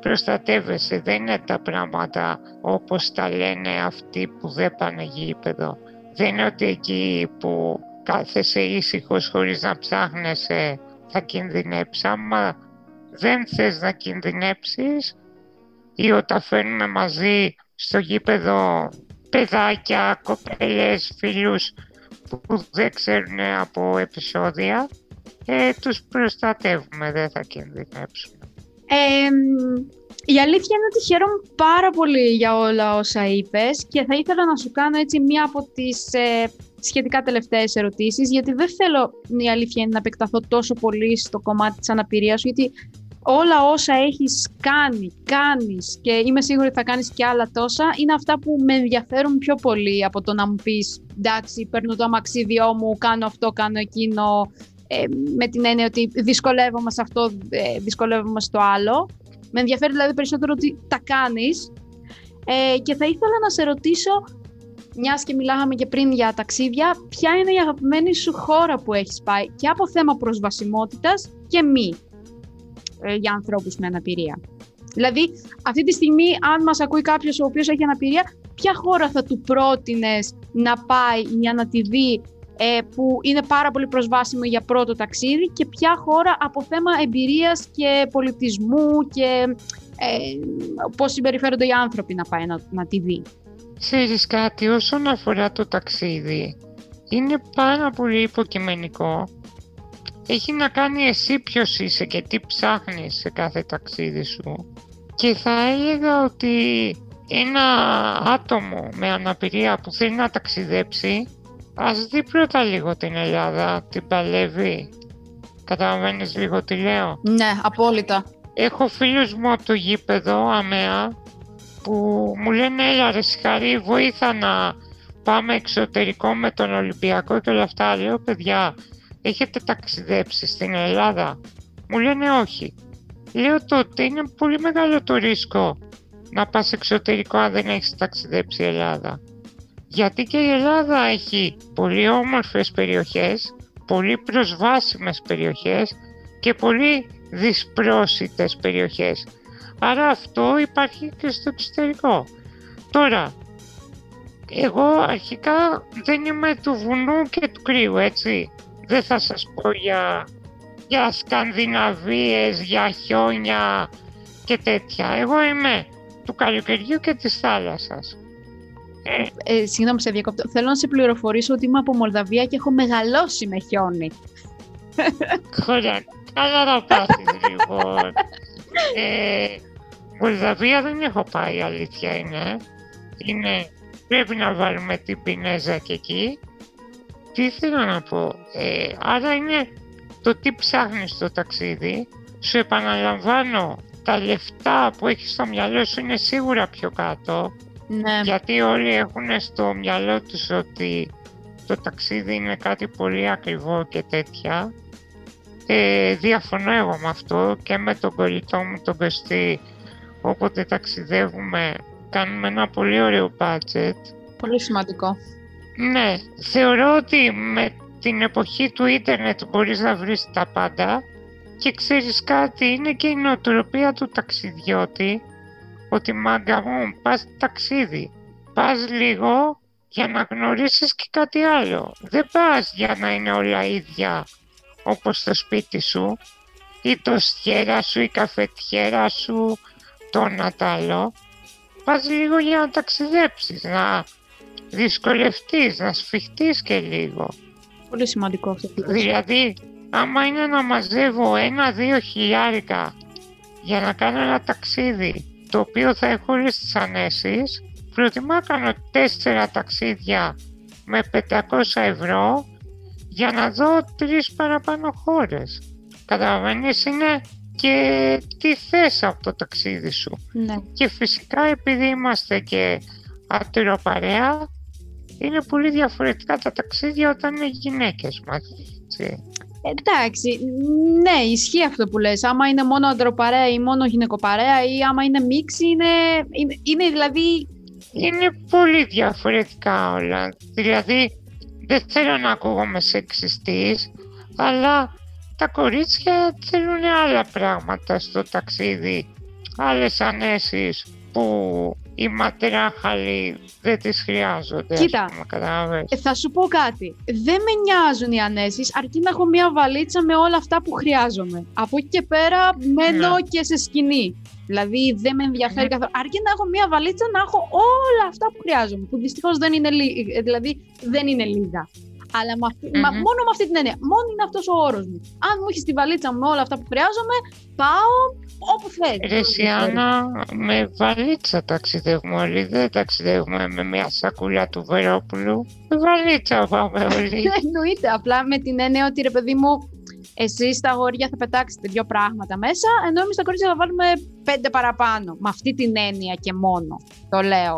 προστατεύεσαι. Δεν είναι τα πράγματα όπως τα λένε αυτοί που δεν πάνε γήπεδο. Δεν είναι ότι εκεί που κάθεσαι ήσυχος χωρίς να ψάχνεσαι θα κινδυνέψεις. Άμα δεν θες να κινδυνέψεις ή όταν φέρνουμε μαζί στο γήπεδο παιδάκια, κοπέλες, φίλους που δεν ξέρουν από επεισόδια, ε, τους προστατεύουμε, δεν θα κινδυνέψουμε. Ε, η αλήθεια είναι ότι χαίρομαι πάρα πολύ για όλα όσα είπες και θα ήθελα να σου κάνω έτσι μία από τις ε, σχετικά τελευταίες ερωτήσεις γιατί δεν θέλω η αλήθεια είναι να επεκταθώ τόσο πολύ στο κομμάτι της αναπηρίας σου γιατί όλα όσα έχεις κάνει, κάνεις και είμαι σίγουρη ότι θα κάνεις και άλλα τόσα είναι αυτά που με ενδιαφέρουν πιο πολύ από το να μου πεις εντάξει παίρνω το αμαξίδιό μου, κάνω αυτό, κάνω εκείνο ε, με την έννοια ότι δυσκολεύομαι σε αυτό, ε, δυσκολεύομαι στο άλλο. Με ενδιαφέρει δηλαδή περισσότερο ότι τα κάνεις ε, και θα ήθελα να σε ρωτήσω μιας και μιλάγαμε και πριν για ταξίδια, ποια είναι η αγαπημένη σου χώρα που έχεις πάει και από θέμα προσβασιμότητας και μη ε, για ανθρώπους με αναπηρία. Δηλαδή, αυτή τη στιγμή, αν μας ακούει κάποιος ο οποίος έχει αναπηρία, ποια χώρα θα του πρότεινες να πάει για να τη δει ε, που είναι πάρα πολύ προσβάσιμο για πρώτο ταξίδι και ποια χώρα από θέμα εμπειρίας και πολιτισμού και ε, πώς συμπεριφέρονται οι άνθρωποι να πάει να, να τη δει. Ξέρεις κάτι, όσον αφορά το ταξίδι, είναι πάρα πολύ υποκειμενικό. Έχει να κάνει εσύ ποιος είσαι και τι ψάχνεις σε κάθε ταξίδι σου. Και θα έλεγα ότι ένα άτομο με αναπηρία που θέλει να ταξιδέψει Ας δει πρώτα λίγο την Ελλάδα, την παλεύει. Καταλαβαίνεις λίγο τι λέω; Ναι, απόλυτα. Έχω φίλους μου από το γήπεδο, αμέα, που μου λένε έλα ρε συγχαρή, βοήθα να πάμε εξωτερικό με τον Ολυμπιακό και όλα αυτά. Λέω παιδιά, έχετε ταξιδέψει στην Ελλάδα; Μου λένε όχι. Λέω τότε είναι πολύ μεγάλο το ρίσκο να πας εξωτερικό αν δεν έχεις ταξιδέψει η Ελλάδα γιατί και η Ελλάδα έχει πολύ όμορφες περιοχές, πολύ προσβάσιμες περιοχές και πολύ δυσπρόσιτες περιοχές. Άρα αυτό υπάρχει και στο εξωτερικό. Τώρα, εγώ αρχικά δεν είμαι του βουνού και του κρύου, έτσι. Δεν θα σας πω για, για Σκανδιναβίες, για χιόνια και τέτοια. Εγώ είμαι του καλοκαιριού και της θάλασσας. Ε, συγγνώμη, σε διακόπτω. Θέλω να σε πληροφορήσω ότι είμαι από Μολδαβία και έχω μεγαλώσει με χιόνι. Ωραία, καλά να πάθεις λοιπόν. Ε, Μολδαβία δεν έχω πάει, αλήθεια είναι. είναι. Πρέπει να βάλουμε την πινέζα και εκεί. Τι θέλω να πω. Ε, άρα είναι το τι ψάχνεις στο ταξίδι. Σου επαναλαμβάνω, τα λεφτά που έχεις στο μυαλό σου είναι σίγουρα πιο κάτω. Ναι. Γιατί όλοι έχουν στο μυαλό τους ότι το ταξίδι είναι κάτι πολύ ακριβό και τέτοια. Ε, διαφωνώ εγώ με αυτό και με τον κολλητό μου τον Κωστή όποτε ταξιδεύουμε κάνουμε ένα πολύ ωραίο budget. Πολύ σημαντικό. Ναι, θεωρώ ότι με την εποχή του ίντερνετ μπορείς να βρεις τα πάντα και ξέρεις κάτι, είναι και η νοοτροπία του ταξιδιώτη ότι μάγκα μου πας ταξίδι. Πας λίγο για να γνωρίσεις και κάτι άλλο. Δεν πας για να είναι όλα ίδια όπως το σπίτι σου ή το στιέρα σου, η καφετιέρα σου, το νατάλο. Πας λίγο για να ταξιδέψεις, να δυσκολευτείς, να σφιχτείς και λίγο. Πολύ σημαντικό αυτό. Δηλαδή, άμα είναι να μαζεύω ένα-δύο χιλιάρικα για να κάνω ένα ταξίδι το οποίο θα έχω όλες τις ανέσεις, προτιμώ να κάνω τέσσερα ταξίδια με 500 ευρώ για να δω τρεις παραπάνω χώρες. Καταλαβαίνεις, είναι και τι θες από το ταξίδι σου. Ναι. Και φυσικά επειδή είμαστε και ατεροπαρέα, είναι πολύ διαφορετικά τα ταξίδια όταν είναι γυναίκες μας. Εντάξει, ναι, ισχύει αυτό που λες. Άμα είναι μόνο αντροπαρέα ή μόνο γυναικοπαρέα ή άμα είναι μίξη, είναι, είναι, είναι δηλαδή... Είναι πολύ διαφορετικά όλα. Δηλαδή, δεν θέλω να ακούγομαι σεξιστής, αλλά τα κορίτσια θέλουν άλλα πράγματα στο ταξίδι, άλλες ανέσεις που οι ματράχαλοι δεν τις χρειάζονται. Κοίτα, πούμε, ε, θα σου πω κάτι. Δεν με νοιάζουν οι ανέσεις, αρκεί να έχω μια βαλίτσα με όλα αυτά που χρειάζομαι. Από εκεί και πέρα μένω ναι. και σε σκηνή. Δηλαδή δεν με ενδιαφέρει ναι. καθόλου. Αρκεί να έχω μια βαλίτσα να έχω όλα αυτά που χρειάζομαι. Που δυστυχώς δεν είναι, ε, δηλαδή, δεν είναι λίγα. Αλλά με μα, μόνο με αυτή την έννοια. Μόνο είναι αυτός ο όρος μου. Αν μου έχεις τη βαλίτσα με όλα αυτά που χρειάζομαι, πάω όπου θέλεις. Ρεσιάνα, με βαλίτσα ταξιδεύουμε όλοι. Δεν ταξιδεύουμε με μια σακούλα του Βερόπουλου. Με βαλίτσα πάμε όλοι. Εννοείται. Απλά με την έννοια ότι ρε παιδί μου, εσείς στα αγόρια θα πετάξετε δύο πράγματα μέσα, ενώ εμείς στα κορίτσια θα βάλουμε πέντε παραπάνω. Με αυτή την έννοια και μόνο. Το λέω.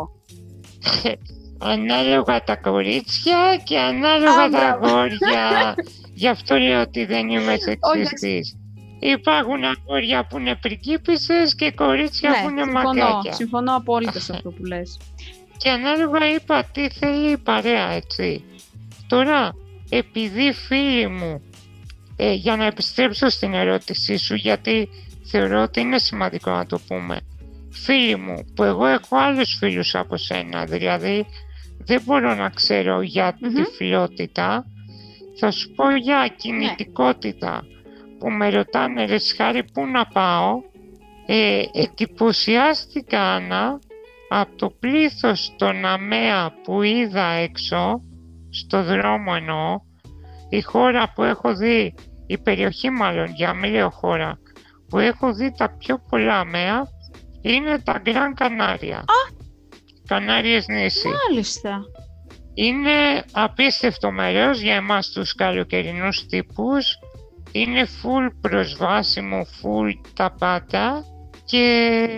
ανάλογα τα κορίτσια και ανάλογα τα αγόρια. Γι' αυτό λέω ότι δεν είμαι σεξιστής. Υπάρχουν αγόρια που είναι πριγκίπισσες και κορίτσια ναι, που είναι συμφωνώ, μαγκάκια. Συμφωνώ απόλυτα σε αυτό που λες. Και ανάλογα είπα τι θέλει η παρέα, έτσι. Τώρα, επειδή φίλοι μου, ε, για να επιστρέψω στην ερώτησή σου, γιατί θεωρώ ότι είναι σημαντικό να το πούμε. Φίλοι μου, που εγώ έχω άλλους φίλους από σένα, δηλαδή δεν μπορώ να ξέρω για mm-hmm. τη φιλότητα. Θα σου πω για ναι. κινητικότητα που με ρωτάνε ρε σχάρι πού να πάω; Ε, εντυπωσιάστηκα Άννα από το πλήθος των ΑΜΕΑ που είδα έξω, στο δρόμο εννοώ, η χώρα που έχω δει, η περιοχή μάλλον, για μην λέω χώρα, που έχω δει τα πιο πολλά ΑΜΕΑ είναι τα Γκραν Κανάρια. Κανάριες νήσι. Μάλιστα. Είναι απίστευτο μέρος για εμάς τους καλοκαιρινούς τύπους. Είναι full προσβάσιμο, full τα πάντα και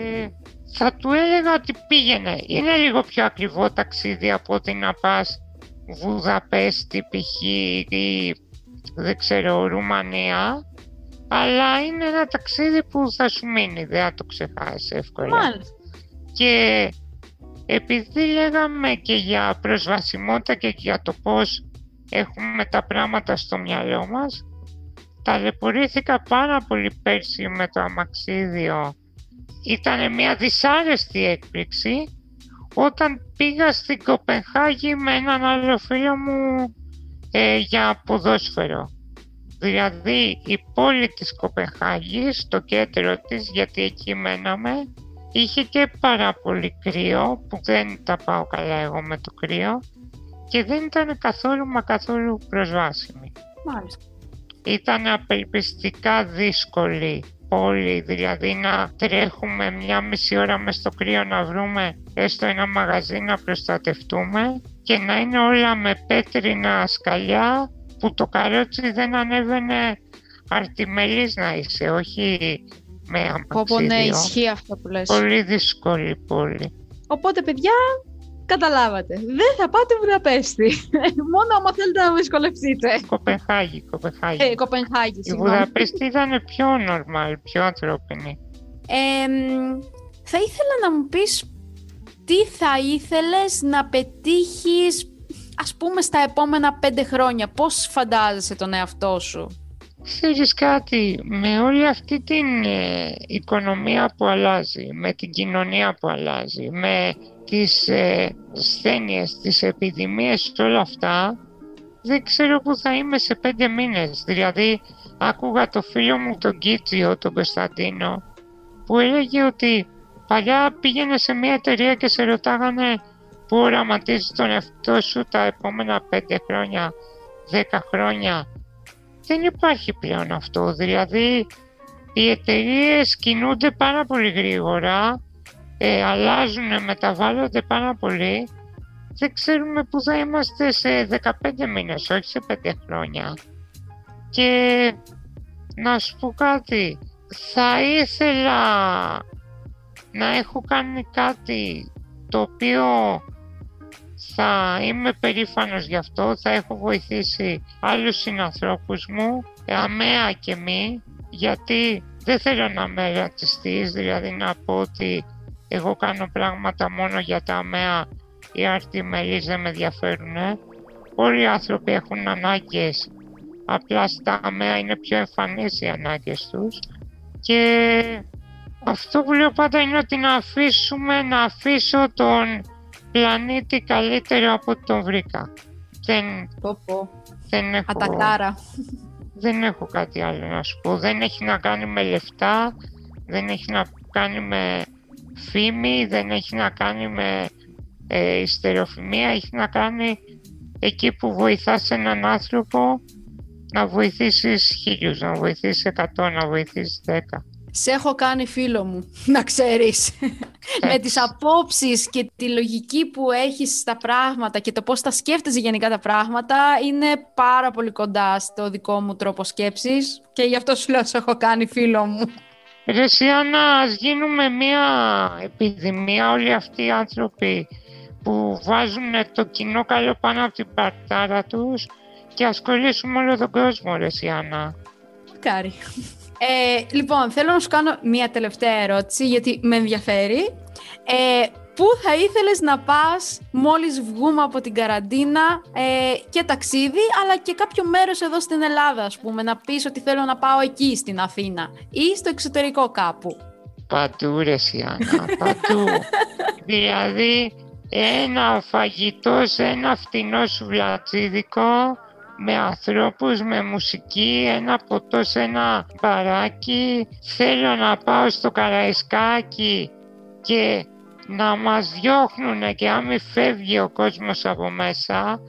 θα του έλεγα ότι πήγαινε. Είναι λίγο πιο ακριβό ταξίδι από ότι να πας Βουδαπέστη π.χ. ή δεν ξέρω Ρουμανία αλλά είναι ένα ταξίδι που θα σου μείνει, δεν θα το ξεχάσεις εύκολα. Μάλιστα. Και επειδή λέγαμε και για προσβασιμότητα και για το πώς έχουμε τα πράγματα στο μυαλό μας, ταλαιπωρήθηκα πάρα πολύ πέρσι με το αμαξίδιο. Ήταν μια δυσάρεστη έκπληξη όταν πήγα στην Κοπενχάγη με έναν άλλο φίλο μου ε, για ποδόσφαιρο. Δηλαδή η πόλη της Κοπενχάγης, το κέντρο της, γιατί εκεί μέναμε, Είχε και πάρα πολύ κρύο που δεν τα πάω καλά εγώ με το κρύο και δεν ήταν καθόλου μα καθόλου προσβάσιμη. Μάλιστα. Ήταν απελπιστικά δύσκολη πόλη, δηλαδή να τρέχουμε μια μισή ώρα μες στο κρύο να βρούμε έστω ένα μαγαζί να προστατευτούμε και να είναι όλα με πέτρινα σκαλιά που το καρότσι δεν ανέβαινε αρτιμελής να είσαι, όχι με αμαξίδιο. ναι, ισχύει αυτό που λες. Πολύ δύσκολη πόλη. Οπότε, παιδιά, καταλάβατε. Δεν θα πάτε Βουδαπέστη. Μόνο άμα θέλετε να δυσκολευτείτε. Κοπενχάγη, Κοπενχάγη. Ε, Κοπενχάγη, Η Βουδαπέστη ήταν πιο normal, πιο ανθρώπινη. Ε, θα ήθελα να μου πεις τι θα ήθελες να πετύχεις ας πούμε στα επόμενα πέντε χρόνια. Πώς φαντάζεσαι τον εαυτό σου; Ξέρεις κάτι, με όλη αυτή την ε, οικονομία που αλλάζει, με την κοινωνία που αλλάζει, με τις ε, σθένειες, τις επιδημίες και όλα αυτά, δεν ξέρω που θα είμαι σε πέντε μήνες. Δηλαδή, άκουγα το φίλο μου τον Κίτσιο, τον Κωνσταντίνο, που έλεγε ότι παλιά πήγαινε σε μια εταιρεία και σε ρωτάγανε που οραματίζεις τον εαυτό σου τα επόμενα 5 χρόνια, 10 χρόνια. Δεν υπάρχει πλέον αυτό. Δηλαδή οι εταιρείες κινούνται πάρα πολύ γρήγορα, ε, αλλάζουν, μεταβάλλονται πάρα πολύ. Δεν ξέρουμε που θα είμαστε σε 15 μήνες, όχι σε 5 χρόνια. Και να σου πω κάτι, θα ήθελα να έχω κάνει κάτι το οποίο θα είμαι περήφανος γι' αυτό, θα έχω βοηθήσει άλλους συνανθρώπους μου, αμαία και μη, γιατί δεν θέλω να με ρατσιστείς, δηλαδή να πω ότι εγώ κάνω πράγματα μόνο για τα αμαία, οι αρτιμελείς δεν με ενδιαφέρουν. Όλοι οι άνθρωποι έχουν ανάγκες, απλά στα αμαία είναι πιο εμφανείς οι ανάγκες τους και αυτό που λέω πάντα είναι ότι να αφήσουμε, να αφήσω τον πλανήτη καλύτερο από ό,τι τον βρήκα. Δεν, πω, πω. δεν έχω... Ατακάρα. Δεν έχω κάτι άλλο να σου πω. Δεν έχει να κάνει με λεφτά, δεν έχει να κάνει με φήμη, δεν έχει να κάνει με ε, ιστεροφημία, έχει να κάνει εκεί που βοηθάς έναν άνθρωπο να βοηθήσεις χίλιους, να βοηθήσεις εκατό, να βοηθήσεις δέκα. Σε έχω κάνει φίλο μου, να ξέρεις. με τις απόψεις και τη λογική που έχεις στα πράγματα και το πώς τα σκέφτεσαι γενικά τα πράγματα είναι πάρα πολύ κοντά στο δικό μου τρόπο σκέψης και γι' αυτό σου λέω σε έχω κάνει φίλο μου. Ρε Σιάννα, ας γίνουμε μια επιδημία όλοι αυτοί οι άνθρωποι που βάζουν το κοινό καλό πάνω από την παρτάρα τους και ασχολήσουμε όλο τον κόσμο, ρε Σιάννα. Μακάρι. Ε, λοιπόν, θέλω να σου κάνω μια τελευταία ερώτηση, γιατί με ενδιαφέρει. Ε, πού θα ήθελες να πας μόλις βγούμε από την καραντίνα ε, και ταξίδι, αλλά και κάποιο μέρος εδώ στην Ελλάδα, ας πούμε, να πεις ότι θέλω να πάω εκεί στην Αθήνα ή στο εξωτερικό κάπου; Παντού ρε Σιάννα, παντού. δηλαδή ένα φαγητό σε ένα φτηνό σουβλατσίδικο με ανθρώπους, με μουσική, ένα ποτό σε ένα μπαράκι. Θέλω να πάω στο Καραϊσκάκι και να μας διώχνουν και αν μη φεύγει ο κόσμος από μέσα,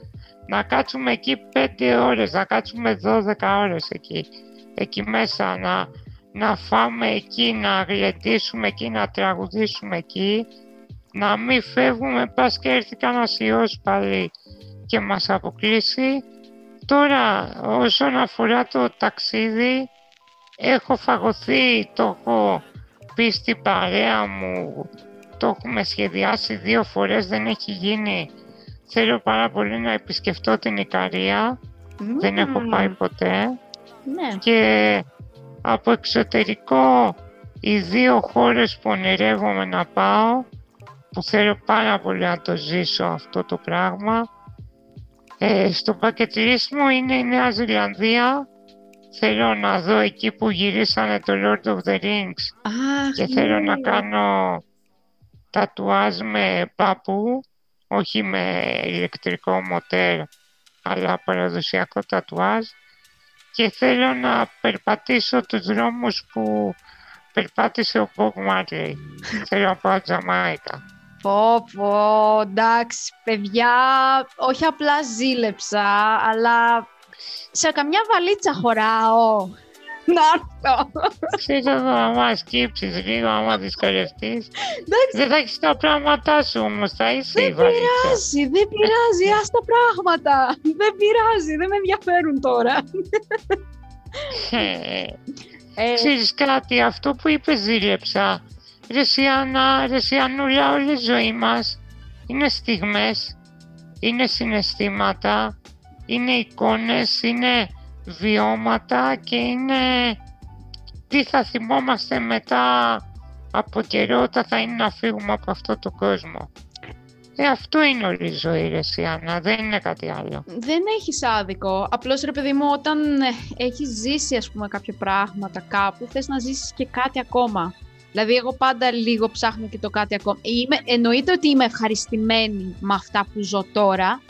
να κάτσουμε εκεί πέντε ώρες, να κάτσουμε 12 ώρες εκεί, εκεί μέσα, να, να φάμε εκεί, να γλεντήσουμε εκεί, να τραγουδήσουμε εκεί, να μην φεύγουμε, πας και έρθει κανένας ιός πάλι και μας αποκλείσει Τώρα όσον αφορά το ταξίδι έχω φαγωθεί, το έχω πει στην παρέα μου, το έχουμε σχεδιάσει δύο φορές, δεν έχει γίνει. Θέλω πάρα πολύ να επισκεφτώ την Ικαρία, δεν έχω πάει ποτέ. Ναι. Και από εξωτερικό οι δύο χώρες που ονειρεύομαι να πάω, που θέλω πάρα πολύ να το ζήσω αυτό το πράγμα, ε, στο πακετλist μου είναι η Νέα Ζηλανδία. Θέλω να δω εκεί που γυρίσανε το Lord of the Rings. και θέλω να κάνω τατουάζ με παππού, όχι με ηλεκτρικό μοτέρ, αλλά παραδοσιακό τατουάζ. Και θέλω να περπατήσω τους δρόμους που περπάτησε ο Bob Marley. θέλω να πάω Τζαμάικα. Πω, πω, εντάξει, παιδιά, όχι απλά ζήλεψα, αλλά σε καμιά βαλίτσα χωράω. Να έρθω. Ξέρω άμα σκύψεις λίγο, άμα δυσκολευτείς. Δεν θα έχεις τα πράγματά σου όμως, θα είσαι η βαλίτσα. Δεν πειράζει, δεν πειράζει, ας τα πράγματα. Δεν πειράζει, δεν με ενδιαφέρουν τώρα. Ε, ε, Ξέρεις κάτι, αυτό που είπες ζήλεψα, Ρεσιανά, Ρεσιανούλα, όλη η ζωή μας είναι στιγμές, είναι συναισθήματα, είναι εικόνες, είναι βιώματα και είναι τι θα θυμόμαστε μετά από καιρό όταν θα είναι να φύγουμε από αυτό το κόσμο. Ε, αυτό είναι όλη η ζωή, ρε Σιάννα, δεν είναι κάτι άλλο. Δεν έχεις άδικο. Απλώς, ρε παιδί μου, όταν έχεις ζήσει, ας πούμε, κάποια πράγματα κάπου, θες να ζήσεις και κάτι ακόμα. Δηλαδή, εγώ πάντα λίγο ψάχνω και το κάτι ακόμα. Είμαι, εννοείται ότι είμαι ευχαριστημένη με αυτά που ζω τώρα,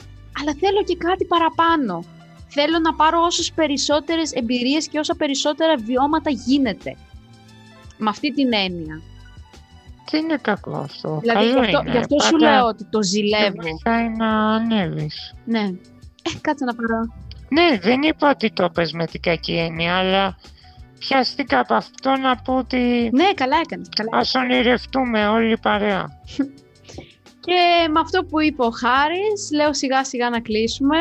αλλά θέλω και κάτι παραπάνω. Θέλω να πάρω όσες περισσότερες εμπειρίες και όσα περισσότερα βιώματα γίνεται. Με αυτή την έννοια. Τι είναι κακό αυτό. Δηλαδή, Καλό γι' αυτό, είναι. γι' αυτό σου Πάντα λέω ότι το σε ζηλεύω. βοηθάει να ανέβεις. Ναι. Ε, κάτσε να πάρω. Ναι, δεν είπα ότι το πες με την κακή έννοια, αλλά πιάστηκα από αυτό να πω ότι Ναι, καλά έκανες. Καλά. ας ονειρευτούμε όλοι παρέα. Και με αυτό που είπε ο Χάρης, λέω σιγά σιγά να κλείσουμε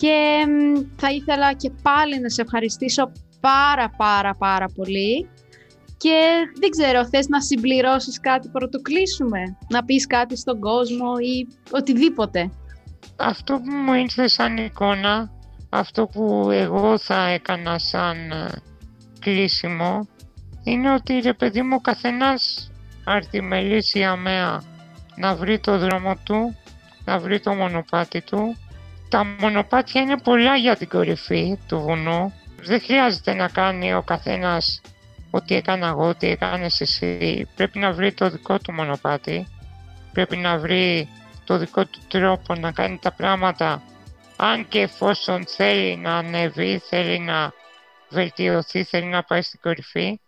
και μ, θα ήθελα και πάλι να σε ευχαριστήσω πάρα πάρα πάρα πολύ και δεν ξέρω, θες να συμπληρώσεις κάτι πρωτού κλείσουμε, να πεις κάτι στον κόσμο ή οτιδήποτε; Αυτό που μου ήρθε σαν εικόνα, αυτό που εγώ θα έκανα σαν ε, κλείσιμο, είναι ότι ρε παιδί μου ο καθένας αρτιμελής ή αμαία να βρει το δρόμο του, να βρει το μονοπάτι του. Τα μονοπάτια είναι πολλά για την κορυφή του βουνού. Δεν χρειάζεται να κάνει ο καθένας ό,τι έκανα εγώ, ό,τι έκανες εσύ. Πρέπει να βρει το δικό του μονοπάτι. Πρέπει να βρει το δικό του τρόπο να κάνει τα πράγματα αν και εφόσον θέλει να ανέβει, θέλει να βελτιωθεί, θέλει να πάει στην κορυφή.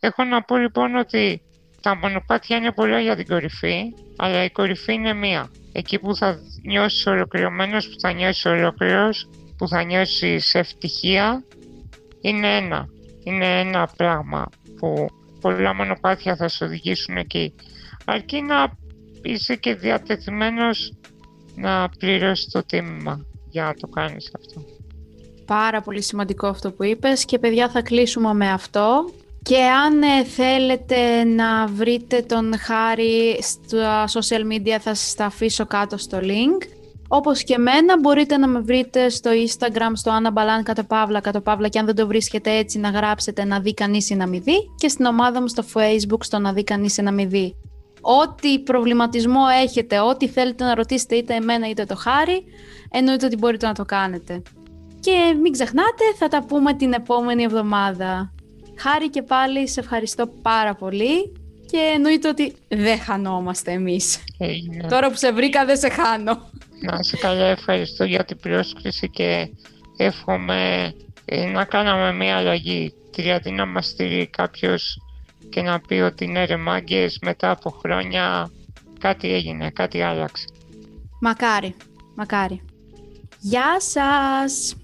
Έχω να πω λοιπόν ότι τα μονοπάτια είναι πολλά για την κορυφή, αλλά η κορυφή είναι μία. Εκεί που θα νιώσεις ολοκληρωμένος, που θα νιώσεις ολόκληρος, που θα νιώσεις ευτυχία, είναι ένα. Είναι ένα πράγμα που πολλά μονοπάτια θα σε οδηγήσουν εκεί. Αρκεί να είσαι και διατεθειμένος να πληρώσεις το τίμημα για να το κάνεις αυτό. Πάρα πολύ σημαντικό αυτό που είπες και παιδιά θα κλείσουμε με αυτό. Και αν ε, θέλετε να βρείτε τον Χάρη στα social media θα σας τα αφήσω κάτω στο link. Όπως και εμένα μπορείτε να με βρείτε στο Instagram στο Anna Balan κάτω παύλα κάτω παύλα και αν δεν το βρίσκετε έτσι να γράψετε να δει κανείς ή να μη δει και στην ομάδα μου στο Facebook στο να δει κανείς ή να μη δει. Ό,τι προβληματισμό έχετε, ό,τι θέλετε να ρωτήσετε είτε εμένα είτε το Χάρη, εννοείται ότι μπορείτε να το κάνετε. Και μην ξεχνάτε, θα τα πούμε την επόμενη εβδομάδα. Χάρη και πάλι, σε ευχαριστώ πάρα πολύ και εννοείται ότι δεν χανόμαστε εμείς. Έγινε. Τώρα που σε βρήκα δεν σε χάνω. Να είσαι καλά, ευχαριστώ για την πρόσκληση και εύχομαι ε, να κάναμε μια αλλαγή. Δηλαδή να μας στείλει κάποιος και να πει ότι ναι ρε μάγκες, μετά από χρόνια κάτι έγινε, κάτι άλλαξε. Μακάρι, μακάρι. Γεια σας!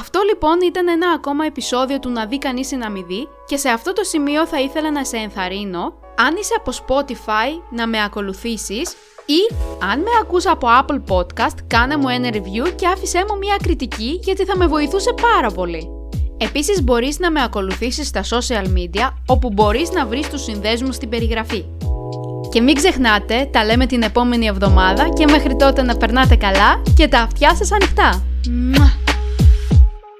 Αυτό λοιπόν ήταν ένα ακόμα επεισόδιο του να δει κανείς ή να μη δει και σε αυτό το σημείο θα ήθελα να σε ενθαρρύνω αν είσαι από Spotify να με ακολουθήσεις ή αν με ακούς από Apple Podcast κάνε μου ένα review και άφησέ μου μια κριτική γιατί θα με βοηθούσε πάρα πολύ. Επίσης μπορείς να με ακολουθήσεις στα social media όπου μπορείς να βρεις τους συνδέσμους στην περιγραφή. Και μην ξεχνάτε, τα λέμε την επόμενη εβδομάδα και μέχρι τότε να περνάτε καλά και τα αυτιά σας ανοιχτά. Μουα!